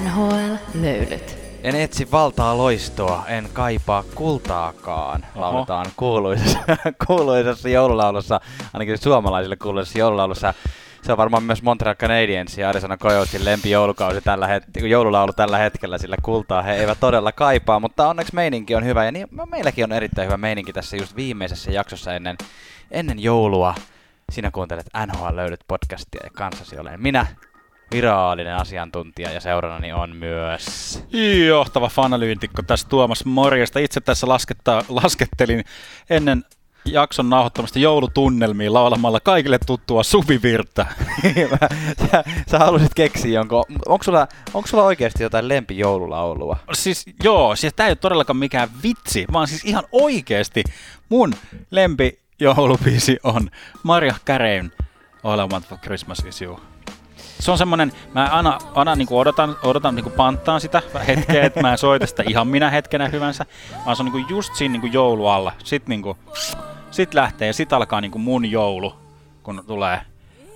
NHL-löylyt. En etsi valtaa loistoa, en kaipaa kultaakaan, Oho. lauletaan kuuluisessa, kuuluisessa joululaulussa, ainakin suomalaisille kuuluisessa joululaulussa. Se on varmaan myös Montreal Canadiens ja Arizona Coyotesin lempijoulukausi tällä het- joululaulu tällä hetkellä, sillä kultaa he eivät todella kaipaa, mutta onneksi meininki on hyvä ja niin, meilläkin on erittäin hyvä meininki tässä just viimeisessä jaksossa ennen, ennen joulua. Sinä kuuntelet NHL löydyt podcastia ja kanssasi olen minä, virallinen asiantuntija ja seurannani on myös... Johtava fanalyytikko tässä Tuomas Morjesta. Itse tässä lasketta, laskettelin ennen jakson nauhoittamasta joulutunnelmiin laulamalla kaikille tuttua Suvivirta. sä, sä halusit keksiä jonkun... Onko sulla, onko sulla oikeasti jotain lempijoululaulua? Siis joo, siis tää ei ole todellakaan mikään vitsi, vaan siis ihan oikeesti mun lempi joulubiisi on Maria Careyn All I Want for Christmas is You. Se on semmonen, mä aina, aina niinku odotan, odotan niinku panttaan sitä hetkeä, että mä en soita sitä ihan minä hetkenä hyvänsä, vaan se on niinku just siinä niinku joulualla. Sitten niinku, sit lähtee ja sit alkaa niinku mun joulu, kun tulee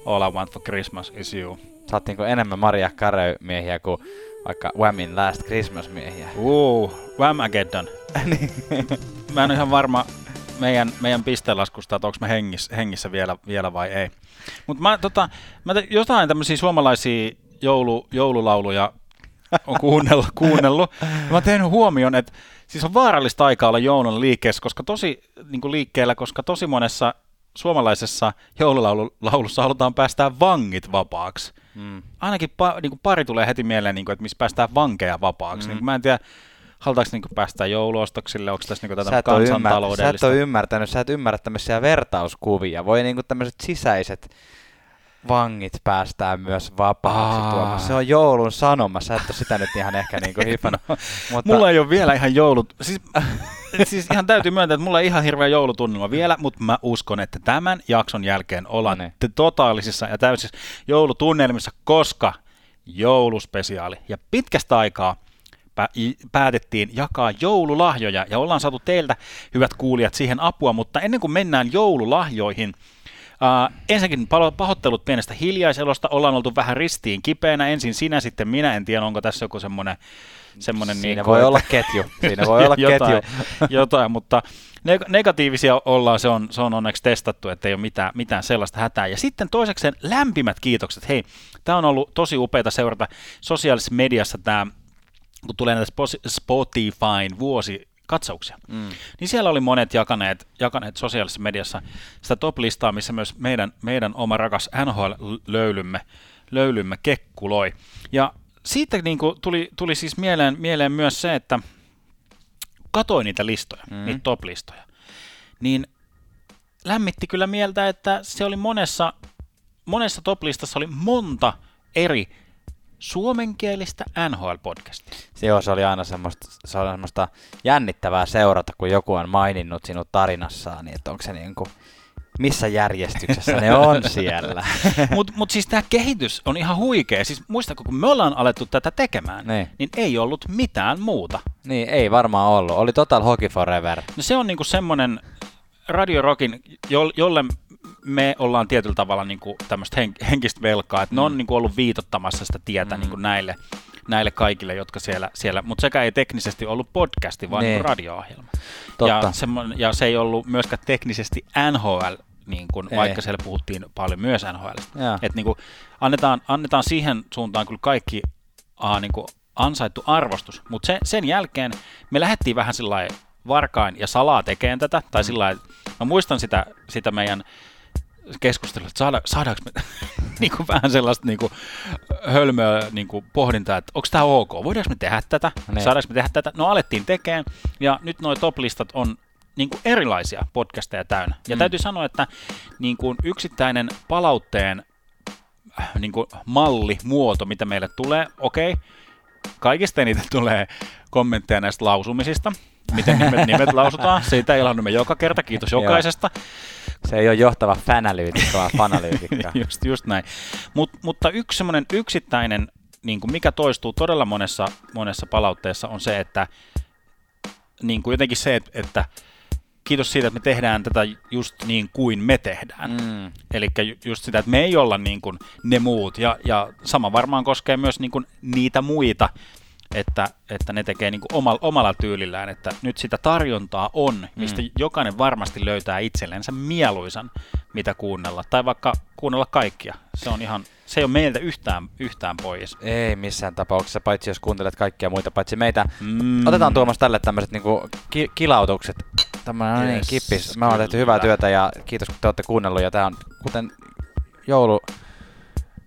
All I Want for Christmas is You. Sä oot niinku enemmän Maria Carey-miehiä kuin vaikka Whammin Last Christmas-miehiä. Uu, Whamageddon. Niin. Mä en ole ihan varma meidän, meidän pistelaskusta, että onko mä hengissä, hengissä vielä, vielä vai ei. Mutta mä, tota, mä te, jotain tämmöisiä suomalaisia joulu, joululauluja on kuunnellut, kuunnellut. Mä oon tehnyt huomioon, että siis on vaarallista aikaa olla joulun liikkeessä, koska tosi niin liikkeellä, koska tosi monessa suomalaisessa joululaulussa halutaan päästää vangit vapaaksi. Mm. Ainakin pa, niin kuin pari tulee heti mieleen, niin kuin, että missä päästään vankeja vapaaksi. Mm. Niin, kuin mä en tiedä, halutaanko niin päästä jouluostoksille, onko tässä niin kuin Sä tätä et, oo ymmär, sä et kansantaloudellista. ole ymmärtänyt, sä et ymmärrä tämmöisiä vertauskuvia. Voi niinku tämmöiset sisäiset vangit päästää myös vapaaksi Aa. tuomaan. Se on joulun sanoma, sä et ole sitä nyt ihan ehkä niinku hifannut. mutta Mulla ei ole vielä ihan joulut... Siis, siis ihan täytyy myöntää, että mulla ei ihan hirveä joulutunnelma vielä, mutta mä uskon, että tämän jakson jälkeen ollaan No niin. totaalisissa ja täysissä joulutunnelmissa, koska jouluspesiaali ja pitkästä aikaa päätettiin jakaa joululahjoja ja ollaan saatu teiltä, hyvät kuulijat, siihen apua, mutta ennen kuin mennään joululahjoihin, Uh, ensinnäkin pahoittelut pienestä hiljaiselosta, ollaan oltu vähän ristiin kipeänä, ensin sinä, sitten minä, en tiedä onko tässä joku semmoinen semmoinen siinä niin voi olla ketju. Siinä voi olla jotain, ketju. jotain, mutta neg- negatiivisia ollaan, se on, se on onneksi testattu, että ei ole mitään, mitään sellaista hätää. Ja sitten toisekseen lämpimät kiitokset. Hei, tämä on ollut tosi upeata seurata sosiaalisessa mediassa tämä, kun tulee näitä Spotifyn vuosi katsauksia. Mm. Niin siellä oli monet jakaneet, jakaneet sosiaalisessa mediassa sitä top-listaa, missä myös meidän, meidän oma rakas NHL-löylymme löylymme kekkuloi. Ja siitä niin kuin tuli, tuli siis mieleen, mieleen myös se, että katoin niitä listoja, mm. niitä top-listoja, niin lämmitti kyllä mieltä, että se oli monessa, monessa top-listassa oli monta eri suomenkielistä NHL-podcastia. Se, joo, se oli aina semmoista, se oli semmoista jännittävää seurata, kun joku on maininnut sinut tarinassaan, niin että onko se niinku, missä järjestyksessä ne on siellä. Mutta mut siis tämä kehitys on ihan huikea. Siis muistako, kun me ollaan alettu tätä tekemään, Niin. niin ei ollut mitään muuta. niin, ei varmaan ollut. Oli Total Hockey Forever. No se on niinku semmoinen Radio Rockin, jo- jolle me ollaan tietyllä tavalla niinku tämmöistä hen- henkistä velkaa, että ne on niinku ollut viitottamassa sitä tietä Mm. niinku näille, näille kaikille, jotka siellä, siellä mutta sekä ei teknisesti ollut podcasti, vaan Niin. radio-ohjelma. Totta. Ja, semmonen, ja se ei ollut myöskään teknisesti NHL, niin Ei. vaikka siellä puhuttiin paljon myös NHLista. Joo. Et niin kuin annetaan, annetaan siihen suuntaan kyllä kaikki aa, niin kuin ansaittu arvostus, mutta se, sen jälkeen me lähdettiin vähän sillä varkain ja salaa tekemään tätä, tai sillä lailla, mä muistan sitä, sitä meidän keskustelua, että saada, saadaanko me niin kuin vähän sellaista niin kuin hölmöä niin kuin pohdintaa, että onko tämä ok, voidaanko me tehdä tätä, Niin. saadaanko me tehdä tätä, no alettiin tekemään, ja nyt nuo top-listat on niin kuin erilaisia podcasteja täynnä. Ja Mm. täytyy sanoa, että niin kuin yksittäinen palautteen niin kuin malli, muoto, mitä meille tulee, okei, kaikista eniten tulee kommentteja näistä lausumisista, miten nimet, nimet lausutaan. Siitä ilahdumme joka kerta, kiitos Joo. jokaisesta. Se ei ole johtava fanalyytikko, vaan fanalyytikko. just, just näin. Mut, mutta yksi semmoinen yksittäinen, niin kuin mikä toistuu todella monessa, monessa palautteessa, on se, että niin kuin jotenkin se, että, että kiitos siitä, että me tehdään tätä just niin kuin me tehdään. Mm. Eli just sitä, että me ei olla niin kuin ne muut. Ja, ja sama varmaan koskee myös niin kuin niitä muita, että, että ne tekee niin kuin omalla, omalla tyylillään. Että nyt sitä tarjontaa on, mistä mm. jokainen varmasti löytää itsellensä mieluisan, mitä kuunnella. Tai vaikka kuunnella kaikkia. Se on ihan, se ei ole meiltä yhtään, yhtään pois. Ei missään tapauksessa, paitsi jos kuuntelet kaikkia muita, paitsi meitä. Mm. Otetaan Tuomas tälle tämmöiset niinku ki- kilautukset. Tämmöinen niin, yes, kippis. Me ollaan tehty hyvää työtä ja kiitos kun te olette kuunnellut. Ja tää on kuten joulu,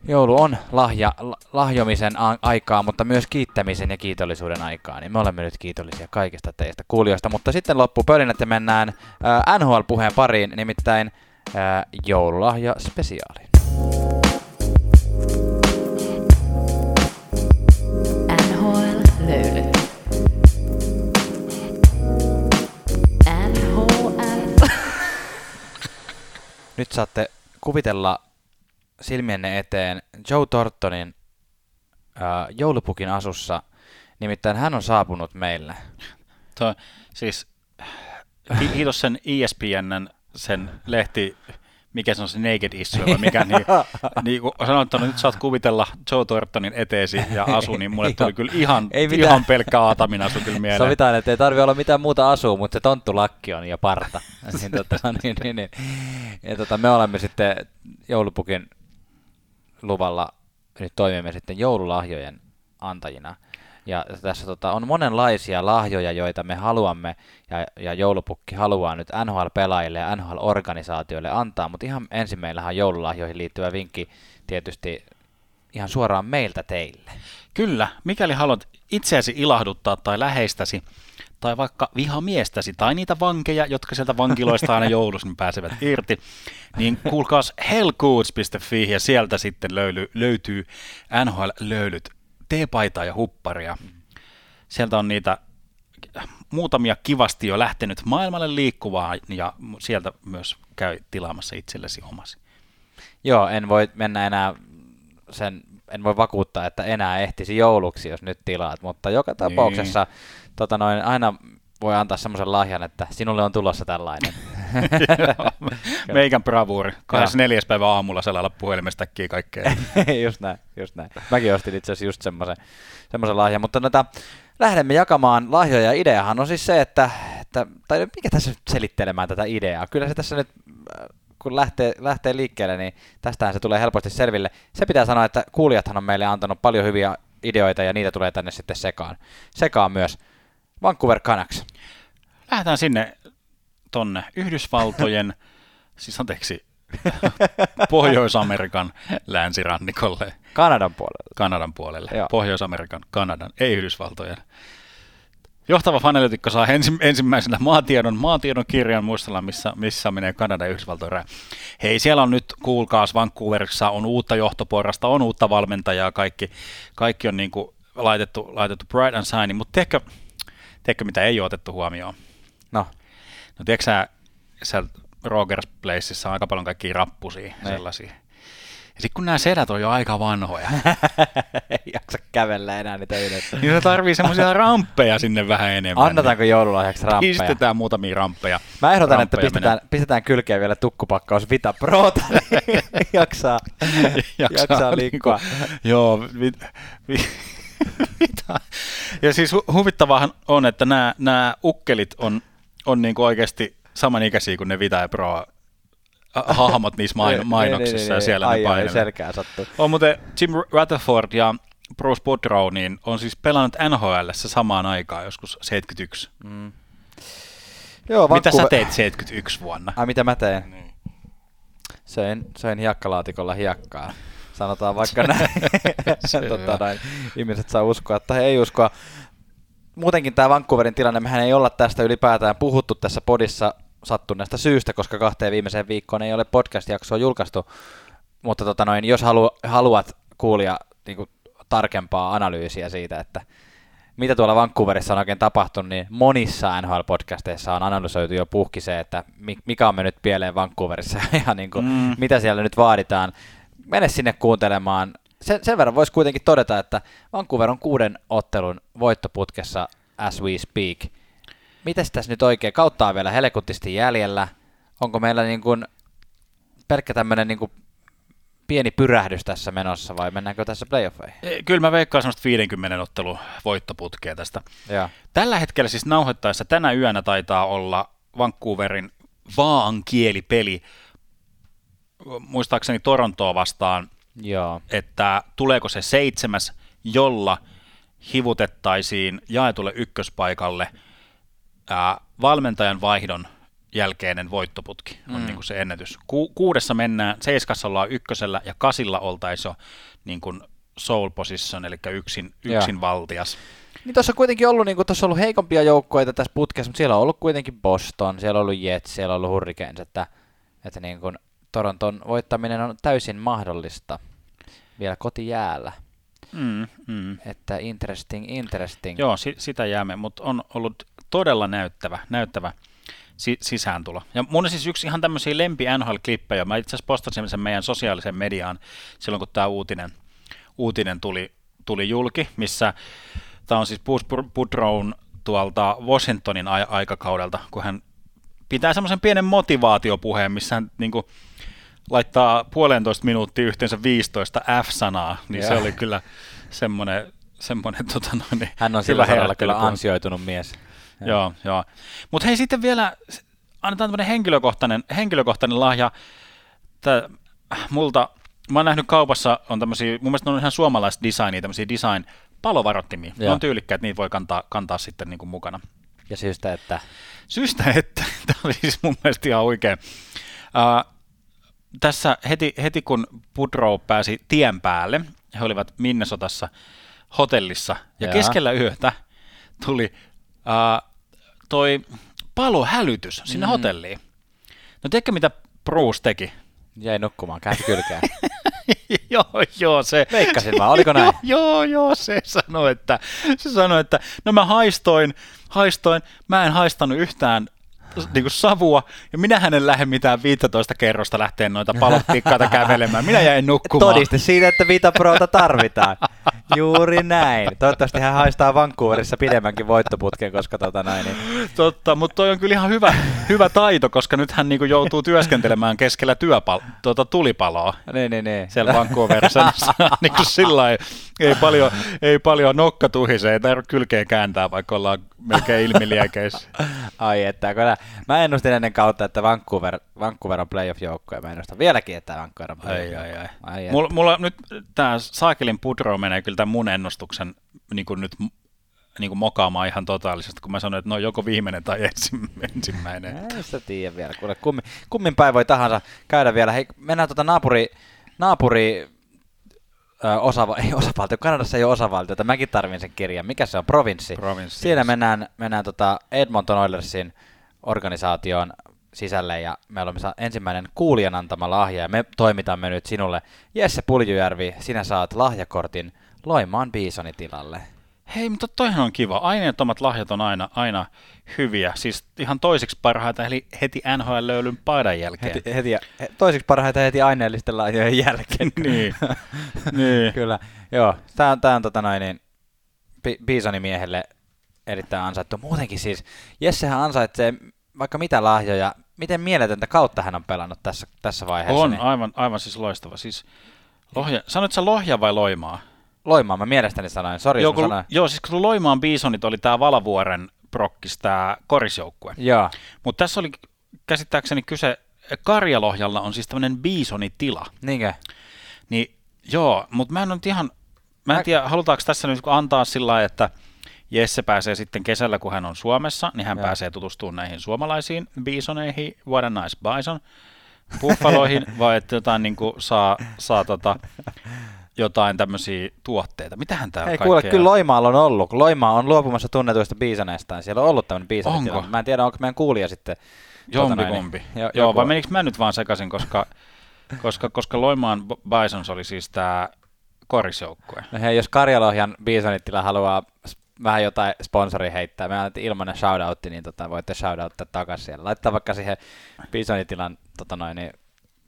joulu on lahja, lahjomisen aikaa, mutta myös kiittämisen ja kiitollisuuden aikaa, niin me olemme nyt kiitollisia kaikista teistä kuulijoista. Mutta sitten loppu pölinät ja mennään äh, NHL-puheen pariin, nimittäin äh, joululahja spesiaaliin. NHL-löylyt. NHL. Nyt saatte kuvitella silmienne eteen Joe Tortonin äh, joulupukin asussa. Nimittäin hän on saapunut meille. Tuo, siis kiitos sen ESPNn sen lehti, mikä se on se Naked Issue, vai mikä, niin, niin kun sanoin, että no, nyt saat kuvitella Joe Tortonin eteesi ja asu, niin mulle tuli kyllä ihan, ei mitään. ihan pelkkä Aatamin asu kyllä mieleen. Sovitaan, että ei tarvi olla mitään muuta asua, mutta se tonttulakki on ja parta. niin, tota, niin, niin, niin. Ja, tota, me olemme sitten joulupukin luvalla nyt toimimme sitten joululahjojen antajina. Ja tässä tota, on monenlaisia lahjoja, joita me haluamme, ja, ja joulupukki haluaa nyt NHL-pelaajille ja NHL-organisaatioille antaa, mutta ihan ensin meillähän on joululahjoihin liittyvä vinkki tietysti ihan suoraan meiltä teille. Kyllä, mikäli haluat itseäsi ilahduttaa tai läheistäsi, tai vaikka vihamiestäsi tai niitä vankeja, jotka sieltä vankiloista aina joulussa niin pääsevät irti, niin kuulkaas hellcoods.fi ja sieltä sitten löyly, löytyy NHL-löylyt, teepaitaa ja hupparia. Sieltä on niitä muutamia kivasti jo lähtenyt maailmalle liikkuvaa ja sieltä myös käy tilaamassa itsellesi omasi. Joo, en voi mennä enää sen, en voi vakuuttaa, että enää ehtisi jouluksi, jos nyt tilaat, mutta joka tapauksessa niin tota noin, aina voi antaa semmoisen lahjan, että sinulle on tulossa tällainen. Meikän bravuuri. 24. päivä aamulla selalla puhelimesta kaikkea. just näin, just näin. Mäkin ostin itse asiassa just semmoisen, semmoisen lahjan, mutta noita, lähdemme jakamaan lahjoja. Ideahan on siis se, että, että tai mikä tässä nyt selittelemään tätä ideaa? Kyllä se tässä nyt kun lähtee, lähtee liikkeelle, niin tästähän se tulee helposti selville. Se pitää sanoa, että kuulijathan on meille antanut paljon hyviä ideoita ja niitä tulee tänne sitten sekaan, sekaan myös. Vancouver Canucks. Lähdetään sinne tonne Yhdysvaltojen, siis anteeksi, Pohjois-Amerikan länsirannikolle. Kanadan puolelle. Kanadan puolelle. Joo. Pohjois-Amerikan, Kanadan, ei Yhdysvaltojen. Johtava fanelitikko saa ensi, ensimmäisenä maatiedon, maatiedon kirjan, muistellaan missä, missä menee Kanada ja Yhdysvaltojen Hei, siellä on nyt, kuulkaas, Vancouverissa on uutta johtoporrasta, on uutta valmentajaa, kaikki, kaikki on niin kuin laitettu, laitettu bright and shiny, mutta tiedätkö, Tiedätkö, mitä ei ole otettu huomioon? No. No tiedätkö sä, siellä Rogers Placeissa on aika paljon kaikkia rappusia ne. sellaisia. Ja sitten kun nämä sedät on jo aika vanhoja. ei jaksa kävellä enää niitä yhdessä. niin se tarvii semmoisia ramppeja sinne vähän enemmän. Annetaanko joululahjaksi ramppeja? Pistetään muutamia ramppeja. Mä ehdotan, että pistetään, pistetään kylkeen vielä tukkupakkaus Vita Prota, niin jaksaa, jaksaa, jaksaa liikkua. Niin kuin, joo, vi, vi, mitä? Ja siis hu- huvittavahan on, että nämä, nämä ukkelit on, on niin kuin oikeasti samanikäisiä kuin ne Vita ja Pro hahmot niissä main- niin, mainoksissa niin, niin, ja siellä ne ai, selkää sattuu. On muuten Jim Rutherford ja Bruce Boudreau niin on siis pelannut NHL samaan aikaan joskus 71. Mm. Joo, Mitä sä teit 71 vuonna? Ai mitä mä tein? Niin. Söin, söin hiekkalaatikolla hiekkaa sanotaan vaikka näin. tota, näin. Ihmiset saa uskoa tai ei uskoa. Muutenkin tämä Vancouverin tilanne, mehän ei olla tästä ylipäätään puhuttu tässä podissa sattuneesta syystä, koska kahteen viimeiseen viikkoon ei ole podcast-jaksoa julkaistu. Mutta tota noin, jos halu, haluat kuulia niin kuin, tarkempaa analyysiä siitä, että mitä tuolla Vancouverissa on oikein tapahtunut, niin monissa NHL-podcasteissa on analysoitu jo puhki se, että mikä on mennyt pieleen Vancouverissa ja niin kuin, mm. mitä siellä nyt vaaditaan mene sinne kuuntelemaan. Sen, sen verran voisi kuitenkin todeta, että Vancouver on kuuden ottelun voittoputkessa as we speak. Mites tässä nyt oikein? Kautta on vielä helekuttisti jäljellä. Onko meillä niin kuin pelkkä tämmöinen niin kuin pieni pyrähdys tässä menossa vai mennäänkö tässä playoffeihin? E, Kyllä mä veikkaan semmoista 50 ottelu voittoputkea tästä. Joo. Tällä hetkellä siis nauhoittaessa tänä yönä taitaa olla Vancouverin vaankielipeli, muistaakseni Torontoa vastaan, Joo. että tuleeko se seitsemäs, jolla hivutettaisiin jaetulle ykköspaikalle ää, valmentajan vaihdon jälkeinen voittoputki on Mm. niin kuin se ennätys. Ku, kuudessa mennään, seiskassa ollaan ykkösellä ja kasilla oltaisiin jo niin kuin sole position, eli yksin, yksin valtias. Niin tuossa on kuitenkin ollut, niin tuossa on ollut heikompia joukkoita tässä putkessa, mutta siellä on ollut kuitenkin Boston, siellä on ollut Jets, siellä on ollut Hurricanes, että, että niin kuin Toronton voittaminen on täysin mahdollista vielä kotijäällä. Mm, mm. Että interesting, interesting. Joo, si- sitä jäämme, mutta on ollut todella näyttävä, näyttävä si- sisääntulo. Ja mun on siis yksi ihan tämmöisiä lempi NHL-klippejä. Mä itse asiassa postasin sen meidän sosiaaliseen mediaan silloin, kun tämä uutinen, uutinen tuli, tuli julki, missä tämä on siis Bruce Boudreau tuolta Washingtonin a- aikakaudelta, kun hän pitää semmoisen pienen motivaatiopuheen, missä hän niin kuin, laittaa puolentoista minuuttia yhteensä 15 F-sanaa, niin se Joo. oli kyllä semmoinen, semmoinen tota noin, Hän on sillä saralla kyllä ansioitunut mies. Joo, joo. Mutta hei sitten vielä, annetaan tämmöinen henkilökohtainen, henkilökohtainen lahja. Tää, multa, mä oon nähnyt kaupassa, on tämmöisiä, mun mielestä ne on ihan suomalaista designia, tämmöisiä design palovarottimia. Ne Joo. on tyylikkäät, niitä voi kantaa, kantaa sitten niin kuin mukana. Ja syystä, että Syystä, että tämä oli siis mun mielestä ihan oikein. Uh, tässä heti, heti kun Pudrow pääsi tien päälle, he olivat Minnesotassa hotellissa, ja Jaa. keskellä yötä tuli uh, toi palohälytys sinne Mm. hotelliin. No tiedätkö mitä Bruce teki? jäi nukkumaan, käänti kylkään. joo, joo, se... Veikkasin vaan, oliko näin? joo, joo, se sanoi, että, se sanoi, että no mä haistoin, haistoin, mä en haistanut yhtään niin kuin savua, ja minähän en lähde mitään 15 kerrosta lähteä noita palottikkaita kävelemään. Minä jäin nukkumaan. Todiste siitä, että Vita Prota tarvitaan. Juuri näin. Toivottavasti hän haistaa Vancouverissa pidemmänkin voittoputken, koska tota näin. Niin... Totta, mutta toi on kyllä ihan hyvä, hyvä taito, koska nyt hän niinku joutuu työskentelemään keskellä työpal- tuota tulipaloa Niin, niin, niin. siellä Vancouverissa. niin niinku sillä lailla, ei paljon, ei paljon nokka tuhise, ei tarvitse kylkeä kääntää, vaikka ollaan melkein ilmiliekeissä. Ai että, kun mä ennustin ennen kautta, että Vancouver, Vancouver on playoff-joukko, ja mä ennustan vieläkin, että Vancouver on Ai, playoff ai, ai. ai Mulla, mulla nyt tämä Saakelin Pudro menee kyllä tämän mun ennustuksen niin kuin nyt niin kuin mokaamaan ihan totaalisesti, kun mä sanoin, että no joko viimeinen tai ensim- ensimmäinen. Ei sitä tiedä vielä. Kuule, kummin, kummin päin voi tahansa käydä vielä. Hei, mennään tuota naapuri, naapuri ö, osava, ei osavaltio, Kanadassa ei ole osavaltiota, mäkin tarvin sen kirjan. Mikä se on? Provinssi. Provinssi, Siinä mennään, mennään tota Edmonton Oilersin organisaation sisälle ja me olemme ensimmäinen kuulijan antama lahja ja me toimitamme nyt sinulle. Jesse Puljujärvi, sinä saat lahjakortin Loimaan Biisonin tilalle. Hei, mutta toihan on kiva. Aineettomat lahjat on aina, aina hyviä. Siis ihan toiseksi parhaita, eli heti NHL-löylyn paidan jälkeen. Heti, heti, he- toiseksi parhaita heti aineellisten lahjojen jälkeen. niin, niin. Kyllä, joo. Tämä on, tää on tota noin, niin, Bi- miehelle erittäin ansaittu. Muutenkin siis, Jessehän ansaitsee vaikka mitä lahjoja. Miten mieletöntä kautta hän on pelannut tässä, tässä vaiheessa. On niin aivan, aivan siis loistava. Siis lohja, sanoit sä lohja vai loimaa? Loimaa mä mielestäni sanoin. Sori, Joo, kun, sanoin. joo, siis kun Loimaan Bisonit oli tämä Valavuoren prokkis, tämä korisjoukkue. Joo, Mutta tässä oli käsittääkseni kyse, Karjalohjalla on siis tämmöinen Bisonitila. niinkö? Niin joo, mutta mä en nyt ihan, mä en Mä- tiedä, halutaanko tässä nyt antaa sillä lailla, että Jesse pääsee sitten kesällä, kun hän on Suomessa, niin hän Joo. pääsee tutustumaan näihin suomalaisiin bisoneihin, what a nice bison, buffaloihin, vai että jotain niin kuin saa, saa tota, jotain tämmöisiä tuotteita. Mitähän tää Ei kuule, kyllä Loimaalla on ollut. Loimaa on luopumassa tunnetuista biisaneistaan. Siellä on ollut tämmöinen biisanitila. Onko? Mä en tiedä, onko meidän kuulija sitten. tota noin, Jompikumpi. niin, Joo, jo- Joo joku- vai menikö mä nyt vaan sekaisin, koska, koska, koska Loimaan Bisons oli siis tämä korisjoukkue. No hei, jos Karjalohjan biisonittila haluaa vähän jotain sponsori heittää, me annettiin ilmainen shoutoutti, niin tota, voitte shoutouttaa takaisin siellä. Laittaa vaikka siihen biisonitilan tota noin, niin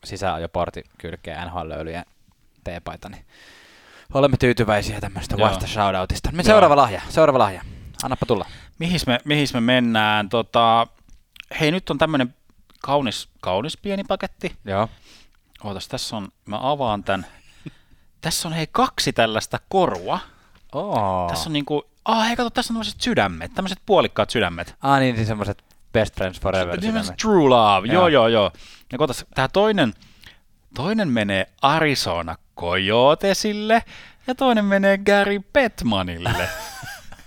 sisäajoportin kylkeen NHL-löylyjen teepaita, niin olemme tyytyväisiä tämmöistä vasta shoutoutista. Me Joo. seuraava lahja, seuraava lahja. Annapa tulla. Mihin me, mihin me mennään? Tota, hei, nyt on tämmöinen kaunis, kaunis pieni paketti. Joo. Ootas, tässä on, mä avaan tämän. tässä on hei kaksi tällaista korua. Oh. Tässä on niinku, ah hei kato, tässä on tämmöiset sydämet, tämmöiset puolikkaat sydämet. Ah niin, niin semmoiset best friends forever Tämmöiset true love, joo Joo. joo joo. Ja katsotaan, tämä toinen, toinen menee Arizona Coyotesille ja toinen menee Gary Bettmanille.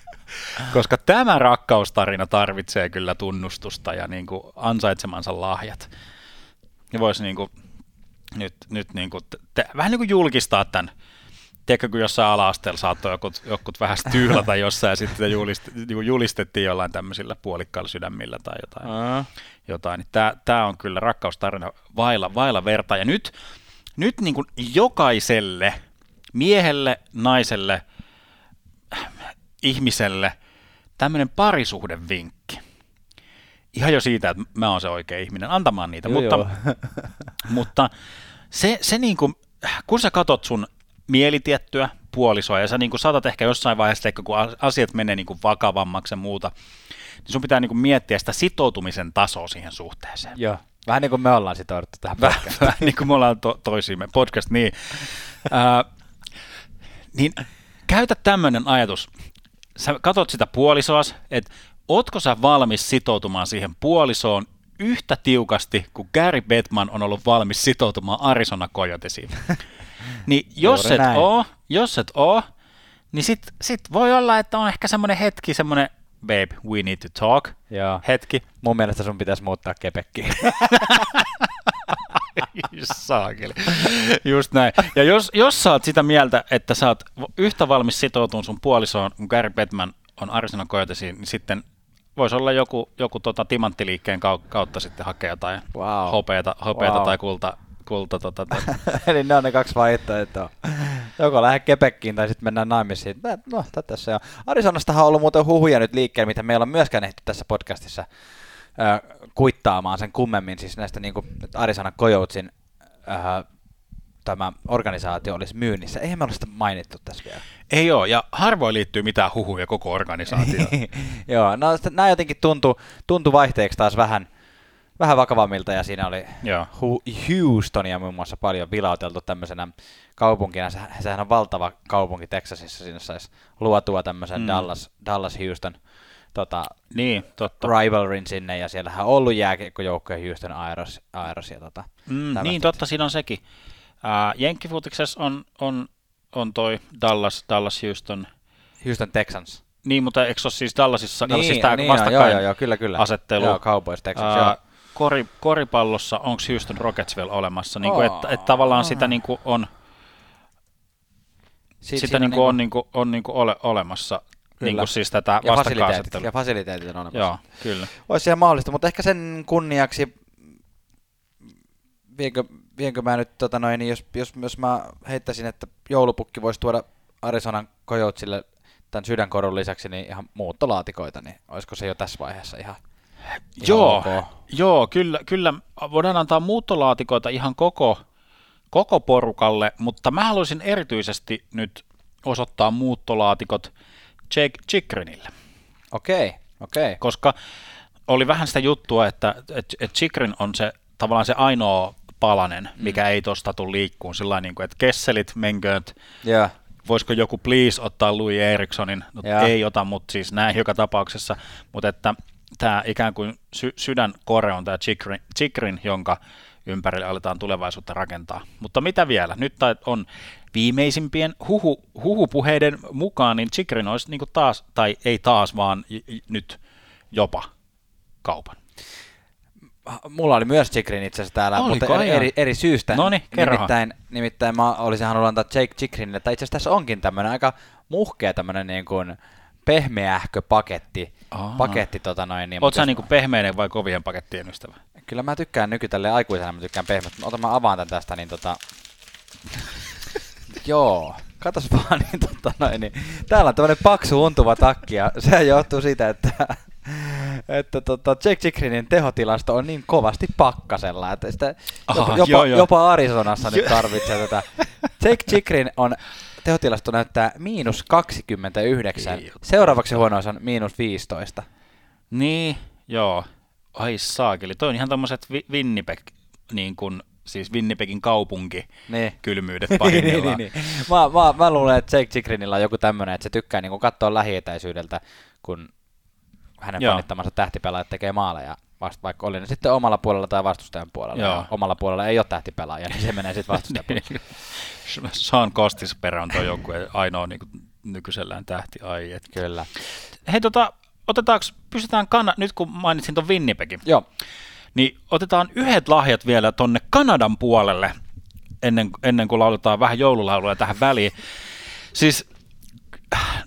Koska tämä rakkaustarina tarvitsee kyllä tunnustusta ja niin kuin ansaitsemansa lahjat. Ja voisi niin kuin, nyt, nyt niin kuin, te, vähän niin kuin julkistaa tämän. Tiedätkö, kun jossain ala-asteella saattoi jokut, jokut vähän tyhlata jossain ja sitten julist, niin kuin julistettiin jollain tämmöisillä puolikkailla sydämillä tai jotain jotain. Niin Tämä, tämä on kyllä rakkaustarina vailla, vailla verta. Ja nyt, nyt niin kuin jokaiselle miehelle, naiselle, ihmiselle tämmöinen parisuhdevinkki. Ihan jo siitä, että mä oon se oikea ihminen antamaan niitä, Joo, mutta, joo. mutta se, se niin kuin, kun sä katot sun mielitiettyä puolisoa ja sä niin kuin saatat ehkä jossain vaiheessa, ehkä kun asiat menee niin kuin vakavammaksi ja muuta, niin sun pitää niin kuin miettiä sitä sitoutumisen tasoa siihen suhteeseen. joo. Vähän niin kuin me ollaan sitouduttu tähän Vähän, podcastiin. vähän niin kuin me ollaan to- toisiimme, podcast niin. Ää, niin käytä tämmöinen ajatus. Sä katot sitä puolisoas, että ootko sä valmis sitoutumaan siihen puolisoon yhtä tiukasti kuin Gary Bettman on ollut valmis sitoutumaan Arizona Coyotesiin. niin jos Juuri et näin. oo, jos et oo, niin sit, sit voi olla, että on ehkä semmoinen hetki, semmoinen babe, we need to talk Joo. hetki. Mun mielestä sun pitäisi muuttaa Quebeckiin. Saakeli. Just näin. Ja jos, jos sä oot sitä mieltä, että sä oot yhtä valmis sitoutumaan sun puolisoon, kun Gary Bettman on Arizona Coyotesiin, niin sitten voisi olla joku, joku tota, timanttiliikkeen kau- kautta sitten hakea jotain Wow. hopeata, hopeata Wow. tai kulta, kulta tota, Eli ne on ne kaksi vaihtoehtoa. Joko lähde Quebeckiin tai sitten mennään naimisiin. No, tätä se on. Arizonastahan on ollut muuten huhuja nyt liikkeellä, mitä meillä on myöskään ehty tässä podcastissa ö, kuittaamaan sen kummemmin. Siis näistä niin kuin, Arizona Coyotesin ö, tämä organisaatio olisi myynnissä. Eihän me ole sitä mainittu tässä vielä. Ei ole, ja harvoin liittyy mitään huhuja koko organisaatioon. Joo, no nämä jotenkin tuntui, tuntui vaihteeksi taas vähän, vähän vakavammilta ja siinä oli Joo. Houstonia muun muassa paljon vilauteltu tämmöisenä kaupunkina. Se, sehän on valtava kaupunki Texasissa, siinä saisi luotua tämmöisen Mm. Dallas, Dallas Houston tota, niin, totta. rivalrin sinne ja siellähän on ollut jääkiekkojoukkoja Houston Aeros, Aeros ja tota, Mm, niin, totta, siinä on sekin. Uh, Jenkkifutiksessa on, on, on toi Dallas, Dallas Houston. Houston Texans. Niin, mutta eikö se ole siis Dallasissa, niin, Dallasissa tämä niin, joo, vastakkain joo, joo, kyllä, kyllä. asettelu. Joo, Cowboys Texans, Ää, joo. Kori, koripallossa onko Houston Rockets vielä olemassa? Niin kuin, että, että tavallaan sitä niin kuin on, Si- sitä niin kuin on, niin kuin, on niin kuin ole, olemassa. Niin Kyllä. kuin siis tätä ja fasiliteetit, ja fasiliteetit on olemassa. Joo, kyllä. Olisi ihan mahdollista, mutta ehkä sen kunniaksi, vienkö, vienkö mä nyt, tota noin, niin jos, jos, jos mä heittäisin, että joulupukki voisi tuoda Arizonan Coyotesille tämän sydänkorun lisäksi niin ihan muuttolaatikoita, niin olisiko se jo tässä vaiheessa ihan Joo, ok? joo kyllä, kyllä voidaan antaa muuttolaatikoita ihan koko, koko porukalle, mutta mä haluaisin erityisesti nyt osoittaa muuttolaatikot Jake Chikrinille. Okei, okei. koska oli vähän sitä juttua, että et, et Chikrin on se tavallaan se ainoa palanen, mikä mm. ei tosta tule liikkuun. Sillä niin kuin, että Kesselit, menkööt, Joo, voisiko joku please ottaa Louis Erikssonin, no, Joo. ei ota, mutta siis näin joka tapauksessa, mutta että tämä ikään kuin sy- sydänkore on tämä Chikrin, Chikrin, jonka ympärille aletaan tulevaisuutta rakentaa. Mutta mitä vielä? Nyt on viimeisimpien huhu, huhupuheiden mukaan, niin Chikrin olisi niin taas, tai ei taas, vaan j- j- nyt jopa kaupan. mulla oli myös Chikrin itse asiassa täällä, Oliko? mutta eri, eri, eri syystä. Noniin, kerrohan. nimittäin, nimittäin mä olisin halunnut antaa Jake Chikrinille, tai itse asiassa tässä onkin tämmöinen aika muhkea tämmöinen niin kuin pehmeähkö paketti, Aa. paketti tota noin. Niin, Oot sä jos- niinku pehmeinen vai kovien pakettien ystävä? Kyllä mä tykkään nykytälle aikuisena, mä tykkään pehmeät. Ota mä avaan tän tästä, niin tota... Joo, katos vaan, niin tota noin, niin täällä on tämmönen paksu untuva takki, ja se johtuu siitä, että, että tota, Jake Chikrinin tehotilasto on niin kovasti pakkasella, että sitä Aha, jopa, joo, jopa, joo. jopa Arizonassa nyt tarvitsee tätä. Jake Chikrin on tehotilasto näyttää miinus 29. Ei Seuraavaksi huono on miinus 15. Niin, joo. Ai saakeli. Toi on ihan tommoset Winnipeg, niin kuin, siis Winnipegin kaupunki Niin. kylmyydet niin, pahimmillaan. niin, niin. Mä, mä, mä, luulen, että Jake Chikrinilla on joku tämmöinen, että se tykkää niin katsoa lähietäisyydeltä, kun hänen Joo. fanittamansa tähtipelaajat tekee maaleja, vasta, vaikka oli ne sitten omalla puolella tai vastustajan puolella. Joo. Ja omalla puolella ei ole tähtipelaajia, niin se menee sitten vastustajan puolella. Sean Kostisperä on tuo joukkueen ainoa niin kuin, nykyisellään tähti. Ai, et. Kyllä. Hei, tota, otetaanko, pysytään Kana- nyt kun mainitsin tuon Winnipegin, Joo. niin otetaan yhdet lahjat vielä tonne Kanadan puolelle, ennen, ennen kuin lauletaan vähän joululauluja tähän väliin. Siis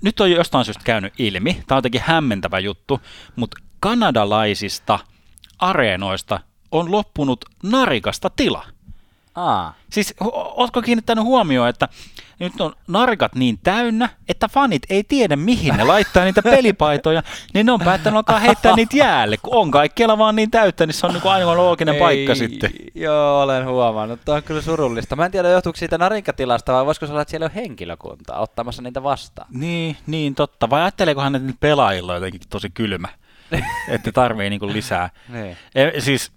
nyt on jostain syystä käynyt ilmi, tämä on jotenkin hämmentävä juttu, mutta kanadalaisista areenoista on loppunut narikasta tila. Aa. Siis ootko kiinnittänyt huomioon, että nyt on narikat niin täynnä, että fanit ei tiedä mihin ne laittaa niitä pelipaitoja, niin ne on päättänyt alkaa heittää niitä jäälle, kun on kaikkialla vaan niin täyttä, niin se on niin kuin ainoa looginen paikka sitten. Joo, olen huomannut. Tuo on kyllä surullista. Mä en tiedä, johtuuko siitä narinkatilasta vai voisiko se olla, että siellä on henkilökuntaa ottamassa niitä vastaan. Niin, niin totta. Vai ajatteleekohan, että nyt pelaajilla jotenkin tosi kylmä, että tarvii niin kuin lisää. Niin. E, siis